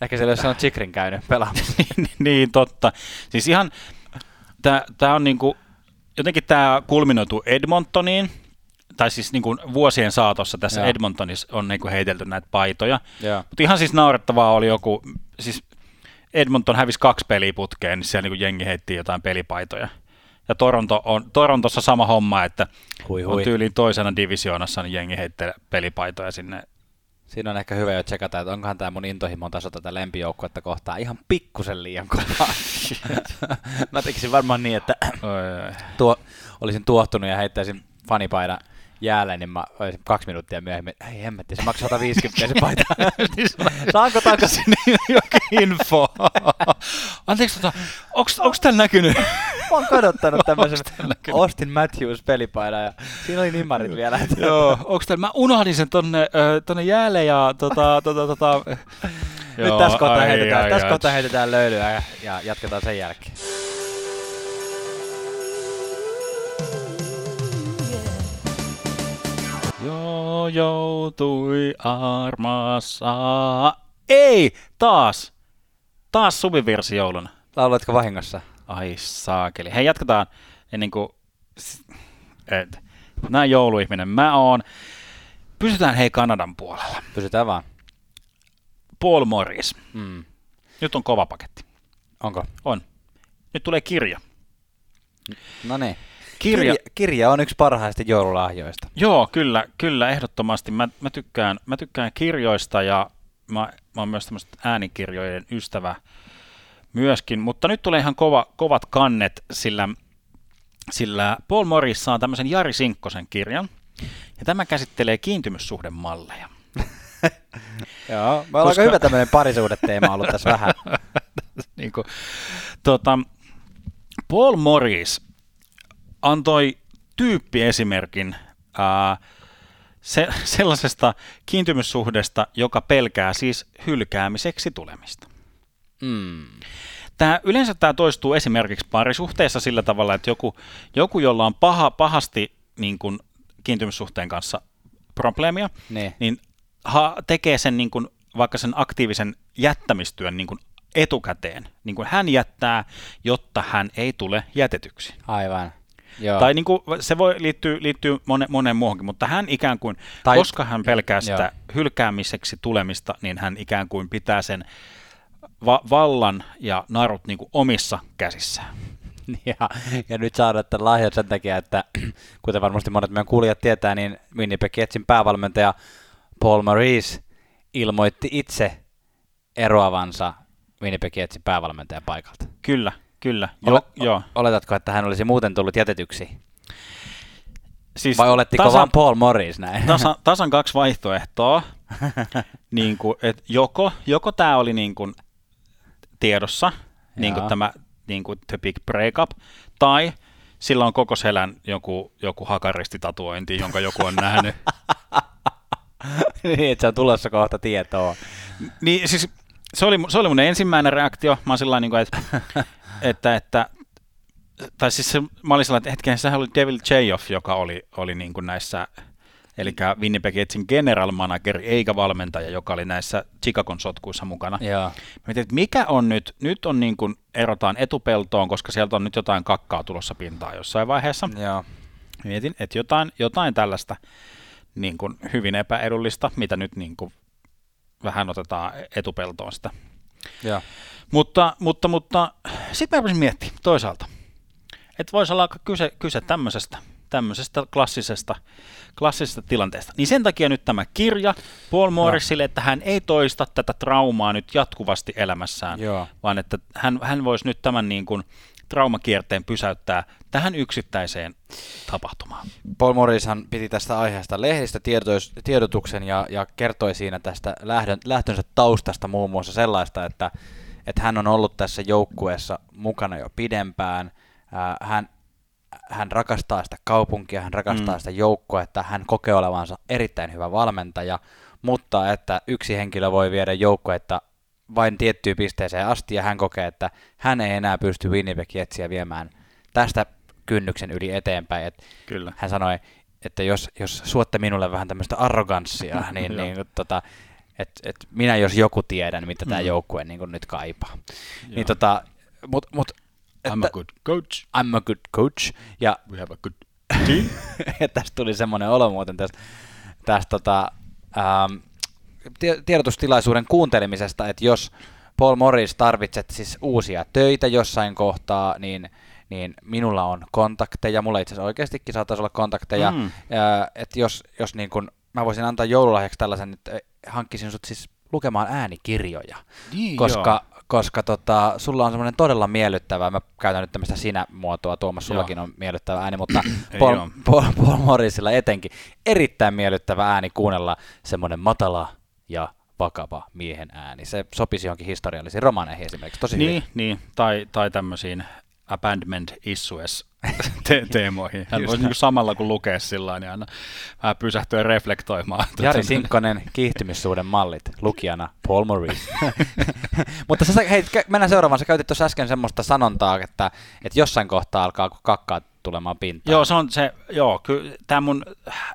Ehkä siellä olisi sanonut Chikrin käynyt pelaamassa. niin, niin, totta. Siis ihan, tämä on niinku, jotenkin tämä kulminoituu Edmontoniin, tai siis niinku vuosien saatossa tässä Joo. Edmontonissa on niinku heitelty näitä paitoja. Mutta ihan siis naurettavaa oli joku, siis Edmonton hävisi kaksi peliä putkeen, niin siellä niinku jengi heitti jotain pelipaitoja. Ja Toronto on, Torontossa sama homma, että Hui on hui. tyyliin toisena divisioonassa, niin jengi heittää pelipaitoja sinne. Siinä on ehkä hyvä jo tsekata, että onkohan tämä mun intohimon taso tätä lempijoukkuetta kohtaan ihan pikkusen liian kovaa. Mä tekisin varmaan niin, että tuo, olisin tuohtunut ja heittäisin fanipaidan jäälle, niin mä olisin kaksi minuuttia myöhemmin, ei hemmetti, se maksaa 150 se paita. Saanko takaisin? jokin info. Anteeksi, tota, onks, onks täällä näkynyt? Mä oon kadottanut tämmöisen? Austin Matthews pelipaidan ja siinä oli nimarit vielä. Joo, onks täällä, mä unohdin sen tonne, tonne jäälle ja tota, tota, tota, Nyt tässä kohtaa heitetään, tässä kohtaa heitetään löylyä ja, ja jatketaan sen jälkeen. Joo, joutui armassa. Ei, taas. Taas suvivirsi jouluna. Lauloitko vahingossa? Ai saakeli. Hei, jatketaan ennen kuin... Et, näin jouluihminen mä oon. Pysytään hei Kanadan puolella. Pysytään vaan. Paul Morris. Mm. Nyt on kova paketti. Onko? On. Nyt tulee kirja. No niin. Kirja. Kirja, on yksi parhaista joululahjoista. Joo, kyllä, kyllä, ehdottomasti. Mä, mä, tykkään, mä tykkään kirjoista ja mä, mä oon myös tämmöistä äänikirjojen ystävä myöskin, mutta nyt tulee ihan kova, kovat kannet, sillä, sillä Paul Morris saa tämmöisen Jari Sinkkosen kirjan, ja tämä käsittelee kiintymyssuhdemalleja. Joo, me ollaan Koska- hyvä tämmöinen parisuhdeteema ollut tässä vähän. niin kuin, tota, Paul Morris antoi tyyppiesimerkin ää, se, sellaisesta kiintymyssuhdesta, joka pelkää siis hylkäämiseksi tulemista. Mm. Tämä, yleensä tämä toistuu esimerkiksi parisuhteessa sillä tavalla, että joku, joku jolla on paha, pahasti niin kuin kiintymyssuhteen kanssa probleemia, Niin. niin ha, tekee sen niin kuin, vaikka sen aktiivisen jättämistyön niin kuin etukäteen. Niin kuin hän jättää, jotta hän ei tule jätetyksi. Aivan. Joo. Tai niin kuin, se voi liittyä, liittyä monen, moneen muuhunkin, mutta hän ikään kuin, tai, koska hän pelkää sitä Joo. hylkäämiseksi tulemista, niin hän ikään kuin pitää sen va- vallan ja narut niin kuin omissa käsissään. Ja, ja nyt saada tämän lahjan sen takia, että kuten varmasti monet meidän kuulijat tietää, niin Winnipeg Jetsin päävalmentaja Paul Maurice ilmoitti itse eroavansa Winnipeg Jetsin päävalmentajan paikalta. Kyllä, kyllä. Jo, joo. Oletatko, että hän olisi muuten tullut jätetyksi? Siis Vai olettiko tasan, vaan Paul Maurice näin? tasan, tasan kaksi vaihtoehtoa. niin kuin, et joko, joko tämä oli niin kuin tiedossa, niin kuin tämä niin kuin The Big Breakup, tai sillä on koko selän joku, joku hakaristitatuointi, jonka joku on nähnyt. niin, että se on tulossa kohta tietoa. Niin siis se oli, se oli mun ensimmäinen reaktio. Mä oon sillä niin kuin, että, että, että tai siis se, mä olin sellainen, että hetken, sehän oli Devil Chayoff, joka oli, oli niin kuin näissä, eli Winnipeg Jetsin general manager eikä valmentaja, joka oli näissä Chicagon sotkuissa mukana. Joo. Mä mietin, että mikä on nyt, nyt on niin kuin, erotaan etupeltoon, koska sieltä on nyt jotain kakkaa tulossa pintaan jossain vaiheessa. Joo. Mietin, että jotain, jotain tällaista niin kuin hyvin epäedullista, mitä nyt niin kuin vähän otetaan etupeltoon sitä. Joo. Mutta, mutta, mutta sitten mä rupesin miettimään toisaalta, että voisi olla aika kyse, kyse tämmöisestä, tämmöisestä klassisesta, klassisesta tilanteesta. Niin sen takia nyt tämä kirja Paul Morrisille, että hän ei toista tätä traumaa nyt jatkuvasti elämässään, Joo. vaan että hän, hän voisi nyt tämän niin kuin traumakierteen pysäyttää tähän yksittäiseen tapahtumaan. Paul Morrishan piti tästä aiheesta lehdistä tiedotuksen ja, ja kertoi siinä tästä lähdön, lähtönsä taustasta muun muassa sellaista, että, että hän on ollut tässä joukkueessa mukana jo pidempään. Ää, hän, hän rakastaa sitä kaupunkia, hän rakastaa mm. sitä joukkuetta, hän kokee olevansa erittäin hyvä valmentaja, mutta että yksi henkilö voi viedä joukkuetta vain tiettyyn pisteeseen asti ja hän kokee, että hän ei enää pysty Winnipeg Jetsiä viemään tästä kynnyksen yli eteenpäin. Et Kyllä. Hän sanoi, että jos, jos suotte minulle vähän tämmöistä arroganssia, niin, niin tota, että et minä jos joku tiedän, mitä tämä Mm. joukkue niin nyt kaipaa. Joo. Niin tota, mut, mut, I'm a että, good coach, I'm a good coach. Ja, we have a good team. ja tästä tuli semmoinen olo muuten tästä, tästä tota, ähm, tie- tiedotustilaisuuden kuuntelemisesta, että jos Paul Morris tarvitset siis uusia töitä jossain kohtaa, niin, niin minulla on kontakteja, mulla itse asiassa oikeastikin saattaisi olla kontakteja, Mm. mm. että jos, jos niin kun, mä voisin antaa joululahjaksi tällaisen, että hankkisin sut siis lukemaan äänikirjoja, Niin, koska, koska tota, sulla on semmoinen todella miellyttävä, mä käytän nyt tämmöistä sinä-muotoa, Tuomas, sullakin on miellyttävä ääni, mutta Paul. Paul, Paul Morrisilla etenkin erittäin miellyttävä ääni kuunnella semmoinen matala ja vakava miehen ääni. Se sopisi johonkin historiallisiin romaneihin esimerkiksi tosi Niin, hyvin. niin tai, tai tämmöisiin abandonment issues te- teemoihin. Hän Just voisi niin samalla kun lukee sillä niin aina vähän pysähtyä reflektoimaan. Jari Sinkkonen, kiihtymissuuden mallit, lukijana Paul Morris. Mutta sä, hei, mennään seuraavaan. Sä käytit tuossa äsken semmoista sanontaa, että, että jossain kohtaa alkaa kakkaa tulemaan pintaan. Joo, se on se, joo, kyllä tämä mun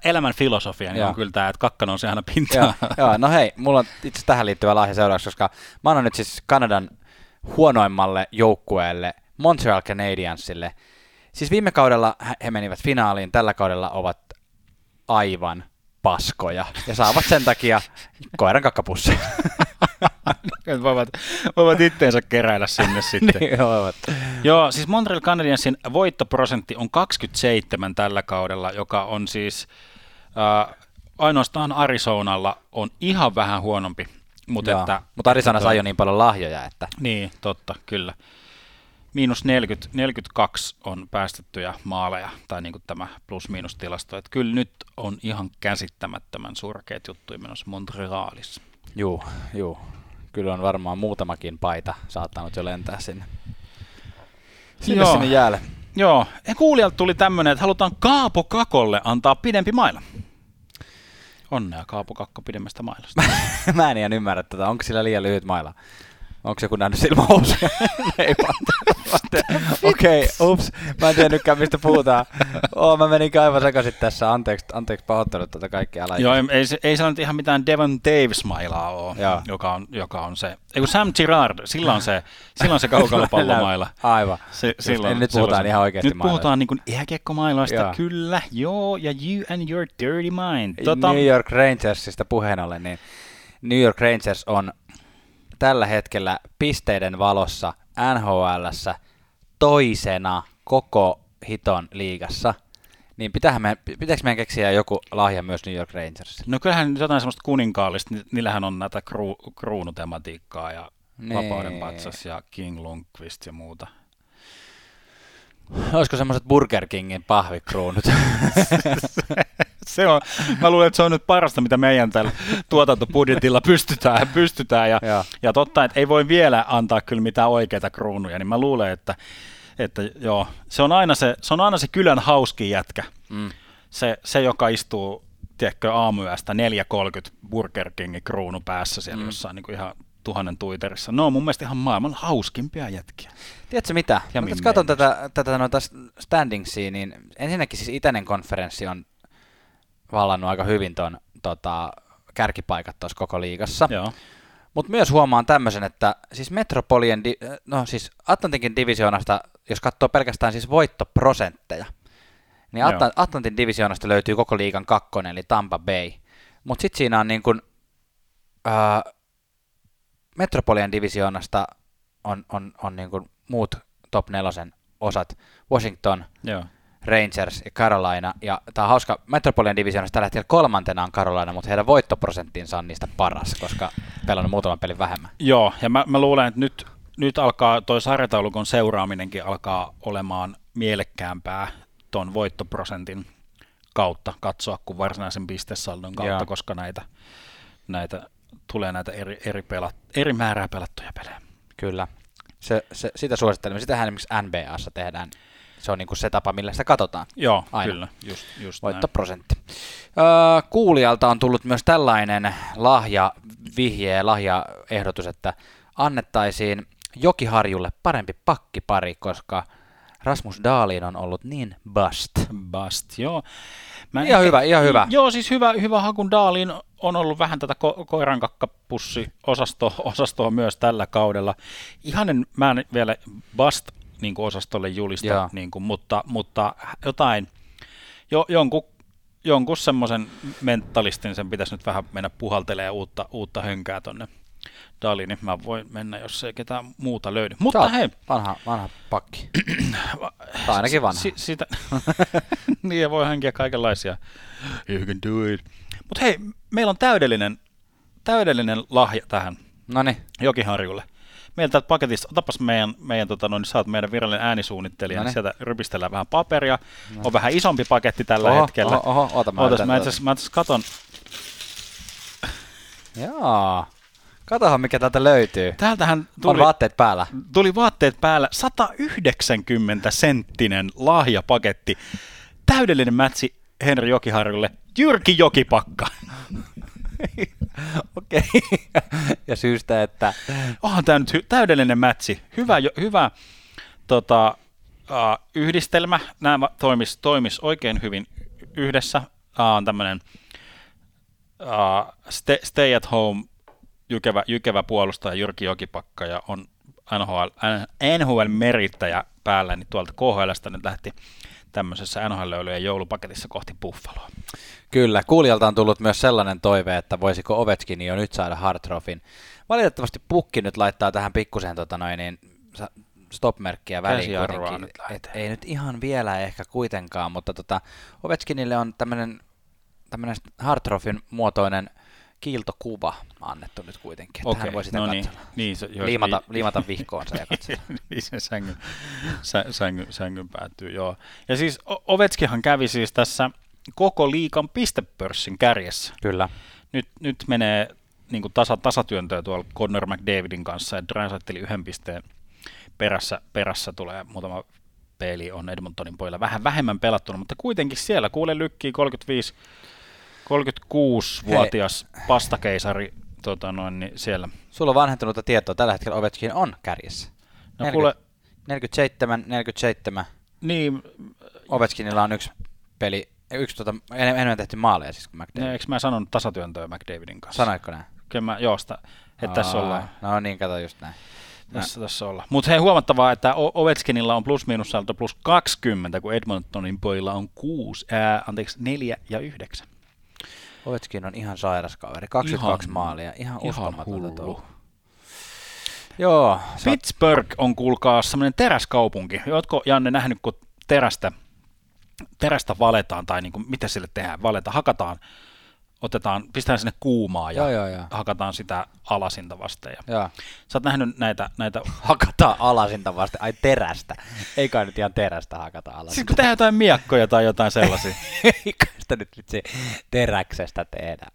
elämän filosofia niin Joo. on kyllä tämä, että kakka nousee aina Joo, pintaan. joo, no hei, mulla on itse tähän liittyvä lahja seuraavaksi, koska mä annan nyt siis Kanadan huonoimmalle joukkueelle, Montreal Canadiensille. Siis viime kaudella he- menivät finaaliin, tällä kaudella ovat aivan paskoja ja saavat sen takia koiran kakkapussi. Että voivat, voivat itteensä keräillä sinne sitten. niin, voivat. Joo, siis Montreal Canadiensin voittoprosentti on 27 tällä kaudella, joka on siis äh, ainoastaan Arizonalla on ihan vähän huonompi. Mutta, Joo, että, Mutta Arizona sai jo niin paljon lahjoja, että Niin, totta, kyllä. Miinus 40, 42 on päästettyjä maaleja, tai niin kuin tämä plus-miinus tilasto. Että kyllä nyt on ihan käsittämättömän surkeat juttuja menossa Montrealissa. juu, juu, kyllä on varmaan muutamakin paita saattanut jo lentää sinne. Sinne Joo. sinne jäälle. Joo, ja kuulijalta tuli tämmöinen, että halutaan Kaapo Kakolle antaa pidempi maila. Onnea Kaapo Kakko pidemmästä mailasta. Mä en ihan ymmärrä tätä. Onko sillä liian lyhyt maila? Onko joku nähnyt silmähousuja? Ei vaan- Okei, ups. Mä en tiennytkään mistä puhutaan. Oh, mä menin aivan sekaisin tässä. Anteeksi, anteeksi pahoittanut tätä kaikkea älä. Joo, ei, ei, se- ei se nyt ihan mitään Devon Davis-mailaa ole, Joo. joka on, joka on se. Ei kun Sam Girard, sillä on se, sillä on se kaukalopallomaila. Aivan. Se, Eli nyt puhutaan ihan oikeasti Nyt puhutaan niin jääkiekkomailoista, Joo. kyllä. Joo, ja you and your dirty mind. Tota, New York Rangersista puheen ollen, niin New York Rangers on tällä hetkellä pisteiden valossa NHLssä toisena koko hiton liigassa. Niin pitäähän me, pitääkö meidän keksiä joku lahja myös New York Rangersille? No kyllähän jotain semmoista kuninkaallista, ni- niillähän on näitä kru, kruunutematiikkaa ja Nee. Vapauden patsas ja King Lundqvist ja muuta. Olisiko semmoiset Burger Kingin pahvikruunut? se on, mä luulen, että se on nyt parasta, mitä meidän tällä tuotantobudjetilla pystytään. pystytään ja, Joo. ja totta, että ei voi vielä antaa kyllä mitään oikeita kruunuja, niin mä luulen, että, että joo, se on aina se, se, on aina se kylän hauskin jätkä. mm. Se, se joka istuu, tiedätkö, aamuyöstä 4.30 Burger Kingin kruunu päässä siellä mm. jossain niin kuin ihan tuhannen Twitterissä. No mun mielestä ihan maailman hauskimpia jätkiä. Tiedätkö mitä? Ja Mä katson tätä, tätä noita standingsia, niin ensinnäkin siis itäinen konferenssi on vallannut aika hyvin ton tota, kärkipaikat tuossa koko liigassa. Joo. Mutta myös huomaan tämmöisen, että siis Metropolien, di- no siis Atlantikin divisioonasta, jos katsoo pelkästään siis voittoprosentteja, niin. Atla- Atlantin divisioonasta löytyy koko liigan kakkonen, eli Tampa Bay. Mutta sitten siinä on niin kuin, ää, Metropolian divisioonasta on, on, on niin kuin muut top nelosen osat, Washington, Joo. Rangers ja Carolina. Ja tämä on hauska, Metropolian divisioonassa tällä hetkellä kolmantena on Carolina, mutta heidän voittoprosenttinsa on niistä paras, koska pelannut muutaman pelin vähemmän. Joo, ja mä, mä luulen, että nyt, nyt alkaa toi sarjataulukon seuraaminenkin alkaa olemaan mielekkäämpää ton voittoprosentin kautta katsoa kuin varsinaisen pistesaldon kautta, Joo. koska näitä, näitä tulee näitä eri, eri, pelat, eri määrää pelattuja pelejä. Kyllä. Se, se, sitä suosittelemme. Sitähän esimerkiksi NBAssa tehdään. Se on niinku se tapa, millä sitä katsotaan. Joo, Aina. kyllä, just, just. Voittoprosentti. Öö, kuulijalta on tullut myös tällainen lahja, vihje ja lahjaehdotus, että annettaisiin Jokiharjulle parempi pakkipari, koska Rasmus Dahlin on ollut niin bust. Bust, joo. Mä Ihan hyvä, ihan hyvä. Joo, siis hyvä, hyvä hakun Daalin on ollut vähän tätä ko- koirankakkapussio osasto, osastoa myös tällä kaudella. Ihanen, mä en vielä Bust niin osastolle julista, Joo. niin kuin, mutta, mutta jotain, jo, jonkun, jonkun semmoisen mentalistin sen pitäisi nyt vähän mennä puhaltelee uutta, uutta hönkää tonne Daliin, niin mä voin mennä, jos ei ketään muuta löydy. Mutta Sä oot hei, Vanha, vanha pakki. tai ainakin vanha. Si- sitä, niin ja voi hankia kaikenlaisia. You can do it. Mutta hei, meillä on täydellinen, täydellinen lahja tähän No niin, Jokiharjulle. Meiltä täältä paketista, otapas meidän, meidän tota, noin, sä oot meidän virallinen äänisuunnittelija, niin sieltä rypistellään vähän paperia. On vähän isompi paketti tällä Oho, hetkellä. oho, oho, oota, mä Ootas, mä itse asiassa- katon, Jaa. Katohan mikä täältä löytyy. täältähän Tuli. tuli, On vaatteet päällä. tuli vaatteet päällä 190 senttinen lahjapaketti. Täydellinen mätsi Henri Jokiharjulle. Jyrki Jokipakka. Okei. ja syystä, että onhan tämä nyt hy- täydellinen mätsi. Hyvä, jo, hyvä tota, uh, yhdistelmä. Nämä toimis, toimis oikein hyvin yhdessä. Uh, on tämmöinen uh, stay, stay at home jykevä, jykevä puolustaja Jyrki Jokipakka ja on NHL, NHL-merittäjä päällä, niin tuolta KHLstä nyt lähti tämmöisessä NHL-löylyjen joulupaketissa kohti Buffaloa. Kyllä, kuulijalta on tullut myös sellainen toive, että voisiko Ovechkin jo nyt saada Hartrofin. Valitettavasti pukki nyt laittaa tähän pikkusen tota noin, niin, stop-merkkiä väliin kuitenkin. nyt. Et ei nyt ihan vielä ehkä kuitenkaan, mutta tota, Ovechkinille on tämmöinen tämmöinen Hartrofin muotoinen kiiltokuva annettu nyt kuitenkin, että hän voi sitä no katsella. niin, niin se, jos, liimata, niin- liimata vihkoonsa ja katsella. niin se sängyn, sä, sängyn, sängyn päätyy, joo. Ja siis O- Ovechkinhan kävi siis tässä koko liikan pistepörssin kärjessä. Kyllä. Nyt, nyt menee niin kuin tasa, tasatyöntöä tuolla Connor McDavidin kanssa, ja Draisaitl yhden pisteen perässä, perässä tulee muutama peli on Edmontonin pojilla vähän vähemmän pelattuna, mutta kuitenkin siellä kuule lykkii 35 36-vuotias pastakeisari tota noin, niin siellä. Sulla on vanhentunutta tietoa. Tällä hetkellä Ovechkin on kärjessä. No 40, kuule, 47, 47. niin, Ovechkinilla on yksi peli, yksi tota, en- enemmän tehty maaleja siis kuin McDavid. eikö mä sanonut tasatyöntöä McDavidin kanssa? Sanoitko näin? Kyllä mä, joo, sitä, että tässä Aa, ollaan. No niin, kato just näin. Tässä, tässä ollaan. Mutta hei, huomattavaa, että Ovechkinilla on plus miinus saldo plus 20, kun Edmontonin pojilla on 6, ää, anteeksi, 4 ja 9. Ovechkin on ihan sairas kaveri. 22 Ihan- maalia. Ihan, ihan uskomatonta hullu. touhua. Joo. sä Pittsburgh on kuulkaa semmoinen teräskaupunki. Ootko Janne nähnyt, kun terästä, terästä valetaan, tai niin kuin, mitä sille tehdään? Valeta, hakataan, otetaan, pistetään sinne kuumaa ja Joo, joo, joo. hakataan sitä alasinta vasten. Ja Joo. sä oot nähnyt näitä, näitä Hakataan alasinta vasten. Ai terästä. Ei kai nyt ihan terästä hakata siis alasinta. kun tehdään jotain miekkoja tai jotain sellaisia. Ei kai sitä nyt vitsi teräksestä tehdä.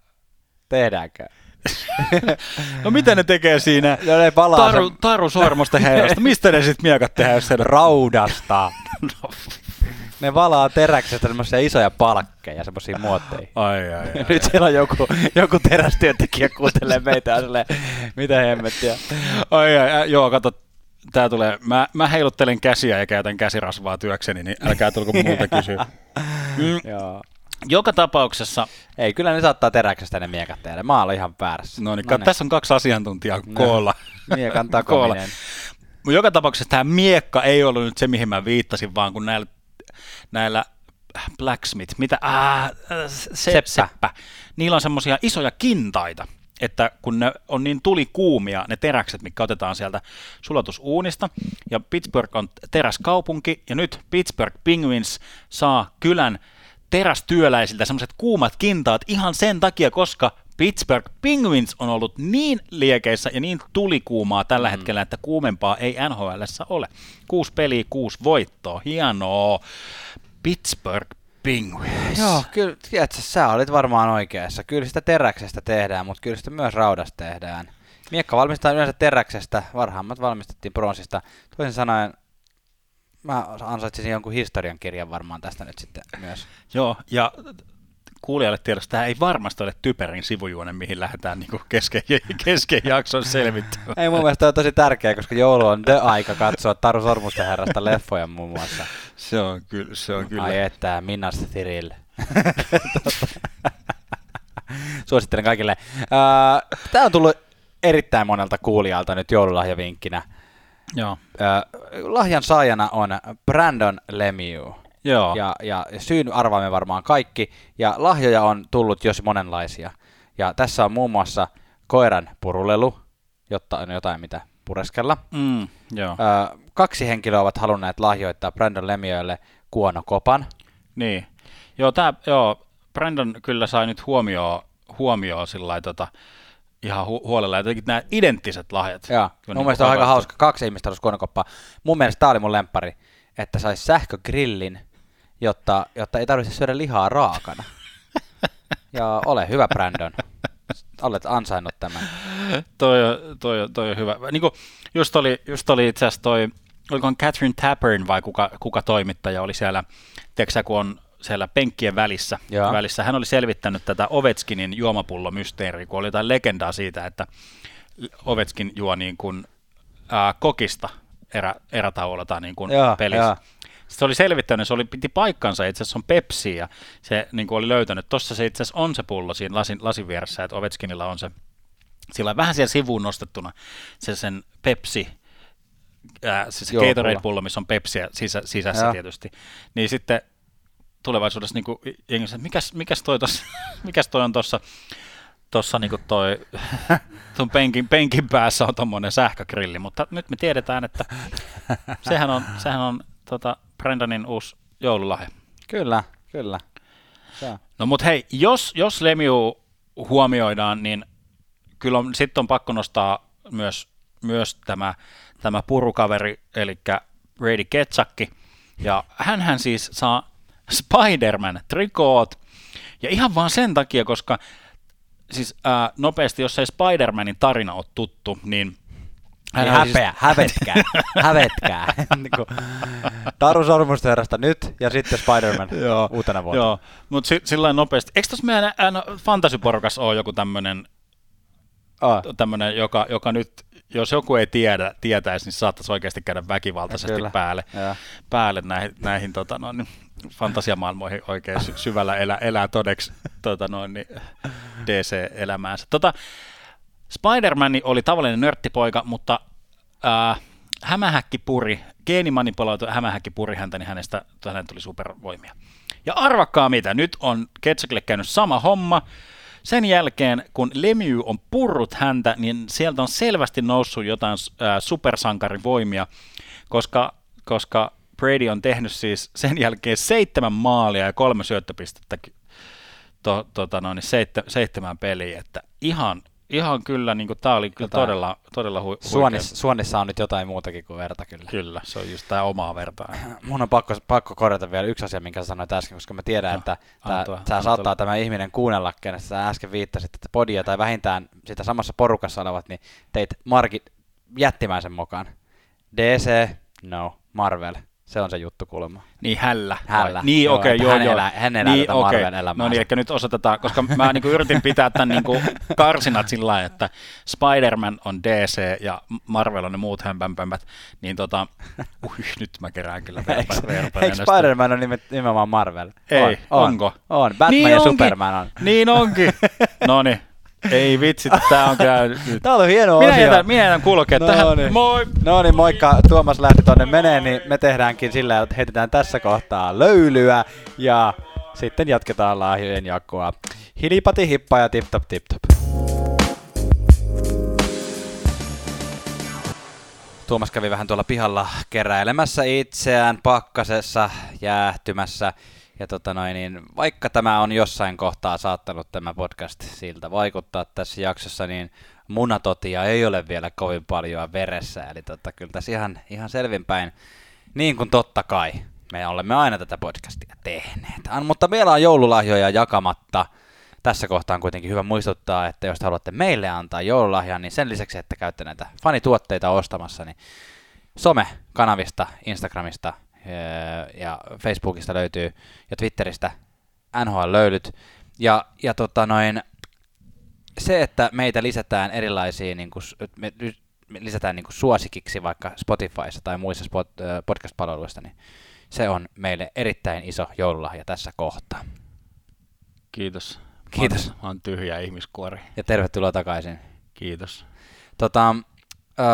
Tehdäänkö? No mitä ne tekee siinä? No ne palaa Taru, taru sormusten herrasta. Mistä ne sitten miekat tehdään, jos se raudasta. Ne valaa teräksestä semmoisia isoja palkkeja, semmoisia muotteja. Ai, ai, ai. Nyt siellä on joku, joku terästyöntekijä kuuntelee meitä ja silleen, mitä hemmettiä. ai, ai, ai, joo, kato, tää tulee, mä, mä heiluttelen käsiä ja käytän käsirasvaa työkseni, niin älkää tulko muuta kysyä. Mm, Joo. joka tapauksessa, Ei, kyllä ne saattaa teräksestä ne miekat tehdä. Mä olen ihan väärässä. no niin, no tässä on kaksi asiantuntijaa koolla. Miekan Koolla. takominen. Mut joka tapauksessa tämä miekka ei ollut nyt se, mihin mä viittasin, vaan kun näillä, näillä blacksmith, mitä, ah, se, Seppä. seppä. niillä on semmoisia isoja kintaita, että kun ne on niin tulikuumia, ne teräkset, mitkä otetaan sieltä sulatusuunista, ja Pittsburgh on teräskaupunki, ja nyt Pittsburgh Penguins saa kylän terästyöläisiltä semmoiset kuumat kintaat ihan sen takia, koska Pittsburgh Penguins on ollut niin liekeissä ja niin tulikuumaa tällä hetkellä, että kuumempaa ei NHLssä ole. Kuusi peliä, kuusi voittoa. Hienoa. Pittsburgh Penguins. Joo, kyllä, tiedätkö, sä olit varmaan oikeassa. Kyllä sitä teräksestä tehdään, mutta kyllä sitä myös raudasta tehdään. Miekka valmistetaan yleensä teräksestä, varhaimmat valmistettiin bronssista. Toisin sanoen, mä ansaitsisin jonkun historian kirjan varmaan tästä nyt sitten myös. Joo, ja kuulijalle tiedossa, tämä ei varmasti ole typerin sivujuone, mihin lähdetään niin kesken, kesken jakson selvittämään. Ei mun mielestä on tosi tärkeää, koska joulu on the aika katsoa Taru Sormusten herrasta leffoja muun muassa. Se on kyllä. Se on kyllä. Ai että, Minnas Thrill. Suosittelen kaikille. Tämä on tullut erittäin monelta kuulijalta nyt joululahjavinkkinä. Joo. Ää, lahjan saajana on Brandon Lemieux. Joo. Ja, ja syyn arvaamme varmaan kaikki. Ja lahjoja on tullut jos monenlaisia. Ja tässä on muun muassa koiran purulelu, jotta on jotain mitä pureskella. Mm, joo. Ää, kaksi henkilöä ovat halunneet lahjoittaa Brandon Lemieuxlle kuonokopan. Niin. Joo, tää, joo, Brandon kyllä sai nyt huomioon, huomioon sillä tota, ihan hu- huolella. Ja jotenkin nämä identtiset lahjat. Joo, mun niin mielestä on aika hauska. Kaksi ihmistä halusi kuonokoppaa. Mun mielestä tämä oli mun lemppari, että saisi sähkögrillin, jotta, jotta ei tarvitse syödä lihaa raakana. ja ole hyvä, Brandon. Olet ansainnut tämän. toi, on- toi, on- toi on hyvä. Niin kuin just oli, just oli itse asiassa toi, olikohan Catherine Tappern vai kuka, kuka toimittaja oli siellä, tiedätkö kun on siellä penkkien välissä, välissä. Hän oli selvittänyt tätä Ovechkinin juomapullomysteeriä, kun oli jotain legendaa siitä, että Ovechkin juo niin kuin, ää, kokista erä, erätauolla tai niin kuin pelissä. joo. Sitten se oli selvittänyt, se oli, piti paikkansa, itse asiassa on Pepsi, ja se niin oli löytänyt, tuossa se itse asiassa on se pullo siinä lasin, lasin vieressä, että Ovechkinilla on se, sillä on vähän siellä sivuun nostettuna se sen Pepsi, ää, se, se Joo, Gatorade-pullo, missä on Pepsiä sisä, sisässä Joo. tietysti, niin sitten tulevaisuudessa niin kuin, jengi että mikäs, mikäs, toi tossa, mikäs toi on tuossa tuossa niin toi, tuon penkin, penkin päässä on tuommoinen sähkögrilli, mutta nyt me tiedetään, että sehän on, sehän on tota Brendanin uusi joululahja. Kyllä, kyllä. On. No mut hei, jos, jos Lemiu huomioidaan, niin kyllä sitten on pakko nostaa myös, myös tämä, tämä purukaveri, eli Brady Ketsakki. Ja hän siis saa Spider-Man trikoot, ja ihan vaan sen takia, koska siis ää, nopeasti, jos ei Spider-Manin tarina ole tuttu, niin Ei oli häpeä, hävetkää, hävetkää. niin Taru Sormusten herrasta nyt ja sitten Spider-Man Joo, uutena vuonna. Joo, mutta si- sillä nopeasti. Eikö tuossa meidän ää, no, fantasyporukas ole joku tämmöinen, Oh. tämmönen, joka, joka nyt, jos joku ei tiedä, tietäisi, niin saattaisi oikeasti käydä väkivaltaisesti Kyllä. päälle, Joo. päälle näihin, näihin tota, noin, niin fantasiamaailmoihin oikein sy- syvällä elä, elää todeksi tota, noin, niin, DC-elämäänsä. Tota, Spider-Man oli tavallinen nörttipoika, mutta ää, hämähäkki puri, geenimanipuloitu hämähäkki puri häntä, niin hänestä hänen tuli supervoimia. Ja arvakkaa mitä, nyt on Ketsakille käynyt sama homma. Sen jälkeen, kun Lemieux on purrut häntä, niin sieltä on selvästi noussut jotain ää, supersankarin voimia, koska, koska Brady on tehnyt siis sen jälkeen seitsemän maalia ja kolme syöttöpistettä to, tota noin, seit, seitsemän peliä, että ihan, ihan kyllä, niin tämä oli kyllä Jotain. todella, todella hu, huikea. Suonissa, on nyt jotain muutakin kuin verta kyllä. Kyllä, se on just tämä omaa vertaa. Mun on pakko, pakko korjata vielä yksi asia, minkä sä sanoit äsken, koska mä tiedän, No, että anna saattaa tämä ihminen kuunnella, kenestä sä äsken viittasit, että podia tai vähintään sitä samassa porukassa olevat, niin teit Markin jättimäisen mukaan. DC, no. Marvel, Se on se juttu kuulemma. Niin hällä. Hällä. Niin, Joo, okei, että joo, hän joo. elää- hän elää niin, tätä. Marvelin elämää. No niin, eli nyt osoitetaan, koska mä niinku yritin pitää tämän niinku karsinat sillä lailla, että Spider-Man on DC ja Marvel on ne muut hömpänpömpät, niin tota, ui, nyt mä kerään kyllä Eikö, verta-. Spider-Man on nimet, nimenomaan Marvel? Ei, on, on, onko? On, Batman Niin ja onkin. Superman on. Niin onkin. No niin, ei vitsi, tää on käynyt nyt. Tää oli hieno Minä osio. jätän, minä jätän kulkea No tähän. niin. Moi! No niin, moikka. Tuomas lähti tonne menee, niin me tehdäänkin sillä, että heitetään tässä kohtaa löylyä ja sitten jatketaan lahjojen jakoa. Hilipati hippa ja tip top tip top. Tuomas kävi vähän tuolla pihalla keräilemässä itseään pakkasessa, jäähtymässä. Ja tota noin, niin vaikka tämä on jossain kohtaa saattanut tämä podcast siltä vaikuttaa tässä jaksossa, niin munatotia ei ole vielä kovin paljon veressä. Eli tota, kyllä tässä ihan, ihan selvinpäin, niin kuin totta kai, me olemme aina tätä podcastia tehneet. An, mutta meillä on joululahjoja jakamatta. Tässä kohtaa on kuitenkin hyvä muistuttaa, että jos te haluatte meille antaa joululahjan, niin sen lisäksi, että käytte näitä fanituotteita ostamassa, niin some-kanavista, Instagramista ja Facebookista löytyy ja Twitteristä NHL-löylyt. Ja, ja tota noin, se, että meitä lisätään erilaisiin, niin kuin, me lisätään niin kuin suosikiksi vaikka Spotifyssa tai muissa spot, ö, podcast-palveluissa, niin se on meille erittäin iso joululahja tässä kohtaa. Kiitos. Kiitos. Mä oon, mä oon tyhjä ihmiskuori. Ja tervetuloa takaisin. Kiitos. Tota, öö,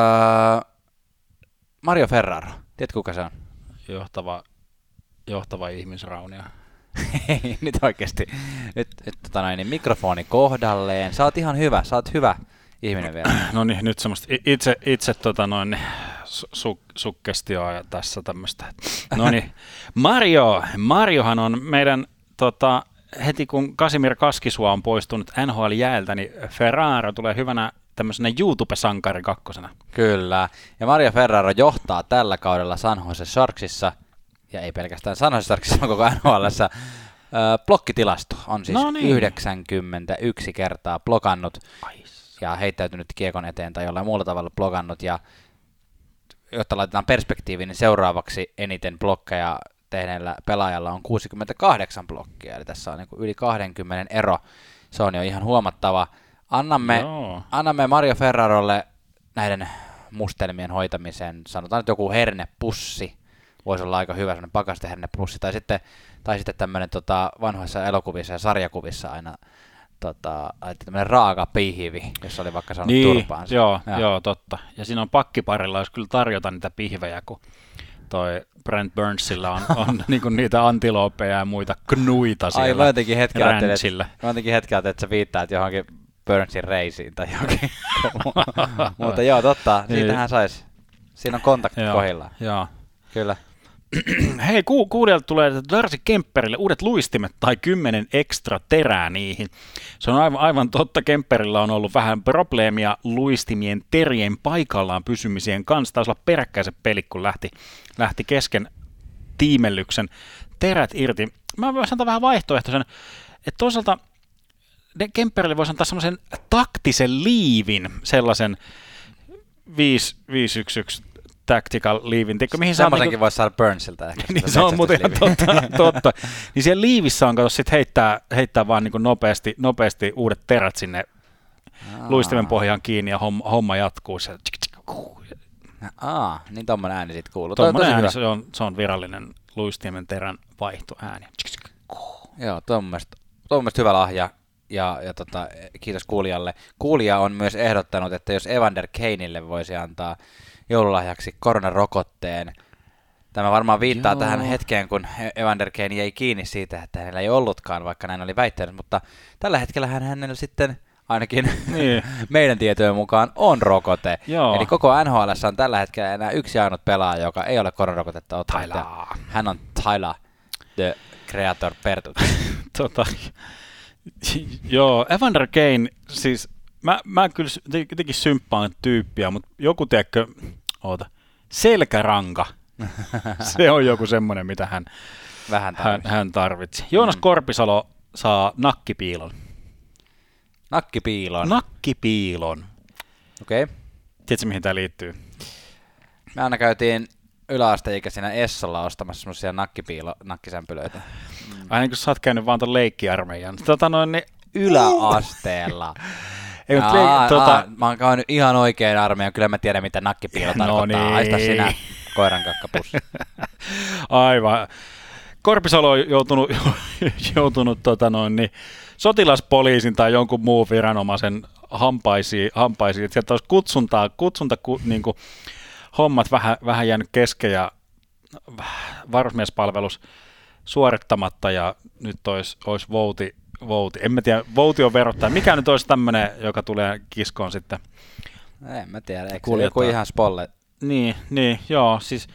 Mario Ferraro, tiedätkö kuka se on? Johtava, johtava ihmisraunia. Hei, nyt oikeasti. Nyt, nyt tota noin, niin mikrofoni kohdalleen. Sä oot ihan hyvä, sä oot hyvä ihminen vielä. No niin, nyt semmoista itse, itse tota noin, su, su, sukkestioa ja tässä tämmöistä. No niin, Mario. Mariohan on meidän tota, heti kun Kasimir Kaskisua on poistunut NHL-jäältä, niin Ferraro tulee hyvänä tämmöisenä YouTube-sankari kakkosena. Kyllä. Ja Mario Ferraro johtaa tällä kaudella San Jose Sharksissa, ja ei pelkästään San Jose Sharksissa, vaan koko. Öö, blokkitilasto on siis No niin. 91 kertaa blokannut ja heittäytynyt kiekon eteen tai jollain muulla tavalla blokannut. Ja jotta laitetaan perspektiiviin, niin seuraavaksi eniten blokkeja tehneellä pelaajalla on 68 blokkia, eli tässä on niin yli 20 ero. Se on jo ihan huomattava. Annamme, Joo. annamme Mario Ferrarolle näiden mustelmien hoitamiseen, sanotaan nyt joku hernepussi, voisi olla aika hyvä sellainen pakastehernepussi, tai sitten, tai sitten tämmöinen tota, vanhoissa elokuvissa ja sarjakuvissa aina tota, tämmöinen raaka pihvi, jossa oli vaikka saanut Niin, turpaansa. joo, Joo. joo, totta. Ja siinä on pakkiparilla, jos kyllä tarjota niitä pihvejä, kun toi Brent Burnsilla on, on niinku niitä antiloopeja ja muita knuita siellä Ai, mä jotenkin hetken ajattelin, että, mä jotenkin hetken että sä viittaat johonkin Burnsin reisiin tai johonkin. Mutta joo, totta, siitähän sais. Siinä on kontakti Joo, kohdillaan. Joo. Kyllä. Hei, ku, kuulijalta tulee Darcy Kemperille uudet luistimet tai kymmenen ekstra terää niihin. Se on aivan, aivan totta, Kemperillä on ollut vähän probleemia luistimien terien paikallaan pysymisien kanssa. Taisi olla peräkkäiset pelit, kun lähti, lähti kesken tiimellyksen terät irti. Mä voisin antaa vähän vaihtoehtoisen, että toisaalta Kemperille voisi antaa semmoisen taktisen liivin, sellaisen 5-1-1 tactical liivin, tiedätkö, mihin saa Semmoisenkin niinku- voisi saada Burnsilta ehkä. niin se on muuten ihan totta, totta. Niin siellä liivissä on, kato, sit heittää, heittää vaan niin nopeasti, nopeasti uudet terät sinne luistimen pohjaan kiinni ja homma, homma jatkuu. Se, tsk, tsk, kuh. Aa, niin tommonen ääni sit kuuluu. Tosi ääni, hyvä. se on, se on virallinen luistimen terän vaihtoääni. Joo, tuo on mun mielestä, tuo on mun mielestä hyvä lahja. Ja, ja tota, kiitos kuulijalle. Kuulija on myös ehdottanut, että jos Evander Kaneille voisi antaa joululahjaksi koronarokotteen. Tämä varmaan viittaa Joo. tähän hetkeen, kun Evander Kane jäi kiinni siitä, että hänellä ei ollutkaan, vaikka näin oli väittänyt, mutta tällä hetkellä hän hänellä sitten ainakin Niin. meidän tietojen mukaan on rokote. Joo. Eli koko NHL on tällä hetkellä enää yksi ainut pelaaja, joka ei ole koronarokotetta ottanut. Hän on Tyler, the creator Pertut. tota, joo, Evander Kane, siis mä, mä kyllä jotenkin symppaan tyyppiä, mutta joku tiedätkö, oota, selkäranka. Se on joku semmoinen, mitä hän, Vähän hän, tarvitsi. hän tarvitsi. Joonas Korpisalo saa nakkipiilon. Nakkipiiloon. Nakkipiilon. Okei. Okay. Tiedätkö, mihin tämä liittyy? Me aina käytiin yläasteikäisenä Essolla ostamassa semmoisia nakkipiilo, nakkisämpylöitä. Aina niin kun sä oot käynyt vaan ton leikkiarmeijan. Tota noin, niin, Yläasteella. ei, mut aa, leik- tota, aa, mä oon käynyt ihan oikein armeijan, kyllä mä tiedän mitä nakkipiilo No tarkoittaa. niin. Aista sinä koiran kakkapussi. Aivan. Korpisalo on joutunut, joutunut tota noin, niin, sotilaspoliisin tai jonkun muun viranomaisen hampaisiin, hampaisiin. että sieltä olisi kutsuntaa, kutsunta ku, niin kuin, hommat vähän, vähän jäänyt kesken ja varusmiespalvelus suorittamatta ja nyt olisi, olisi vouti, vouti. En mä tiedä, vouti on verottaja. Mikä nyt olisi tämmöinen, joka tulee kiskoon sitten? en mä tiedä, eikö Kuljettaa. joku ihan spolle? Niin, niin, joo, siis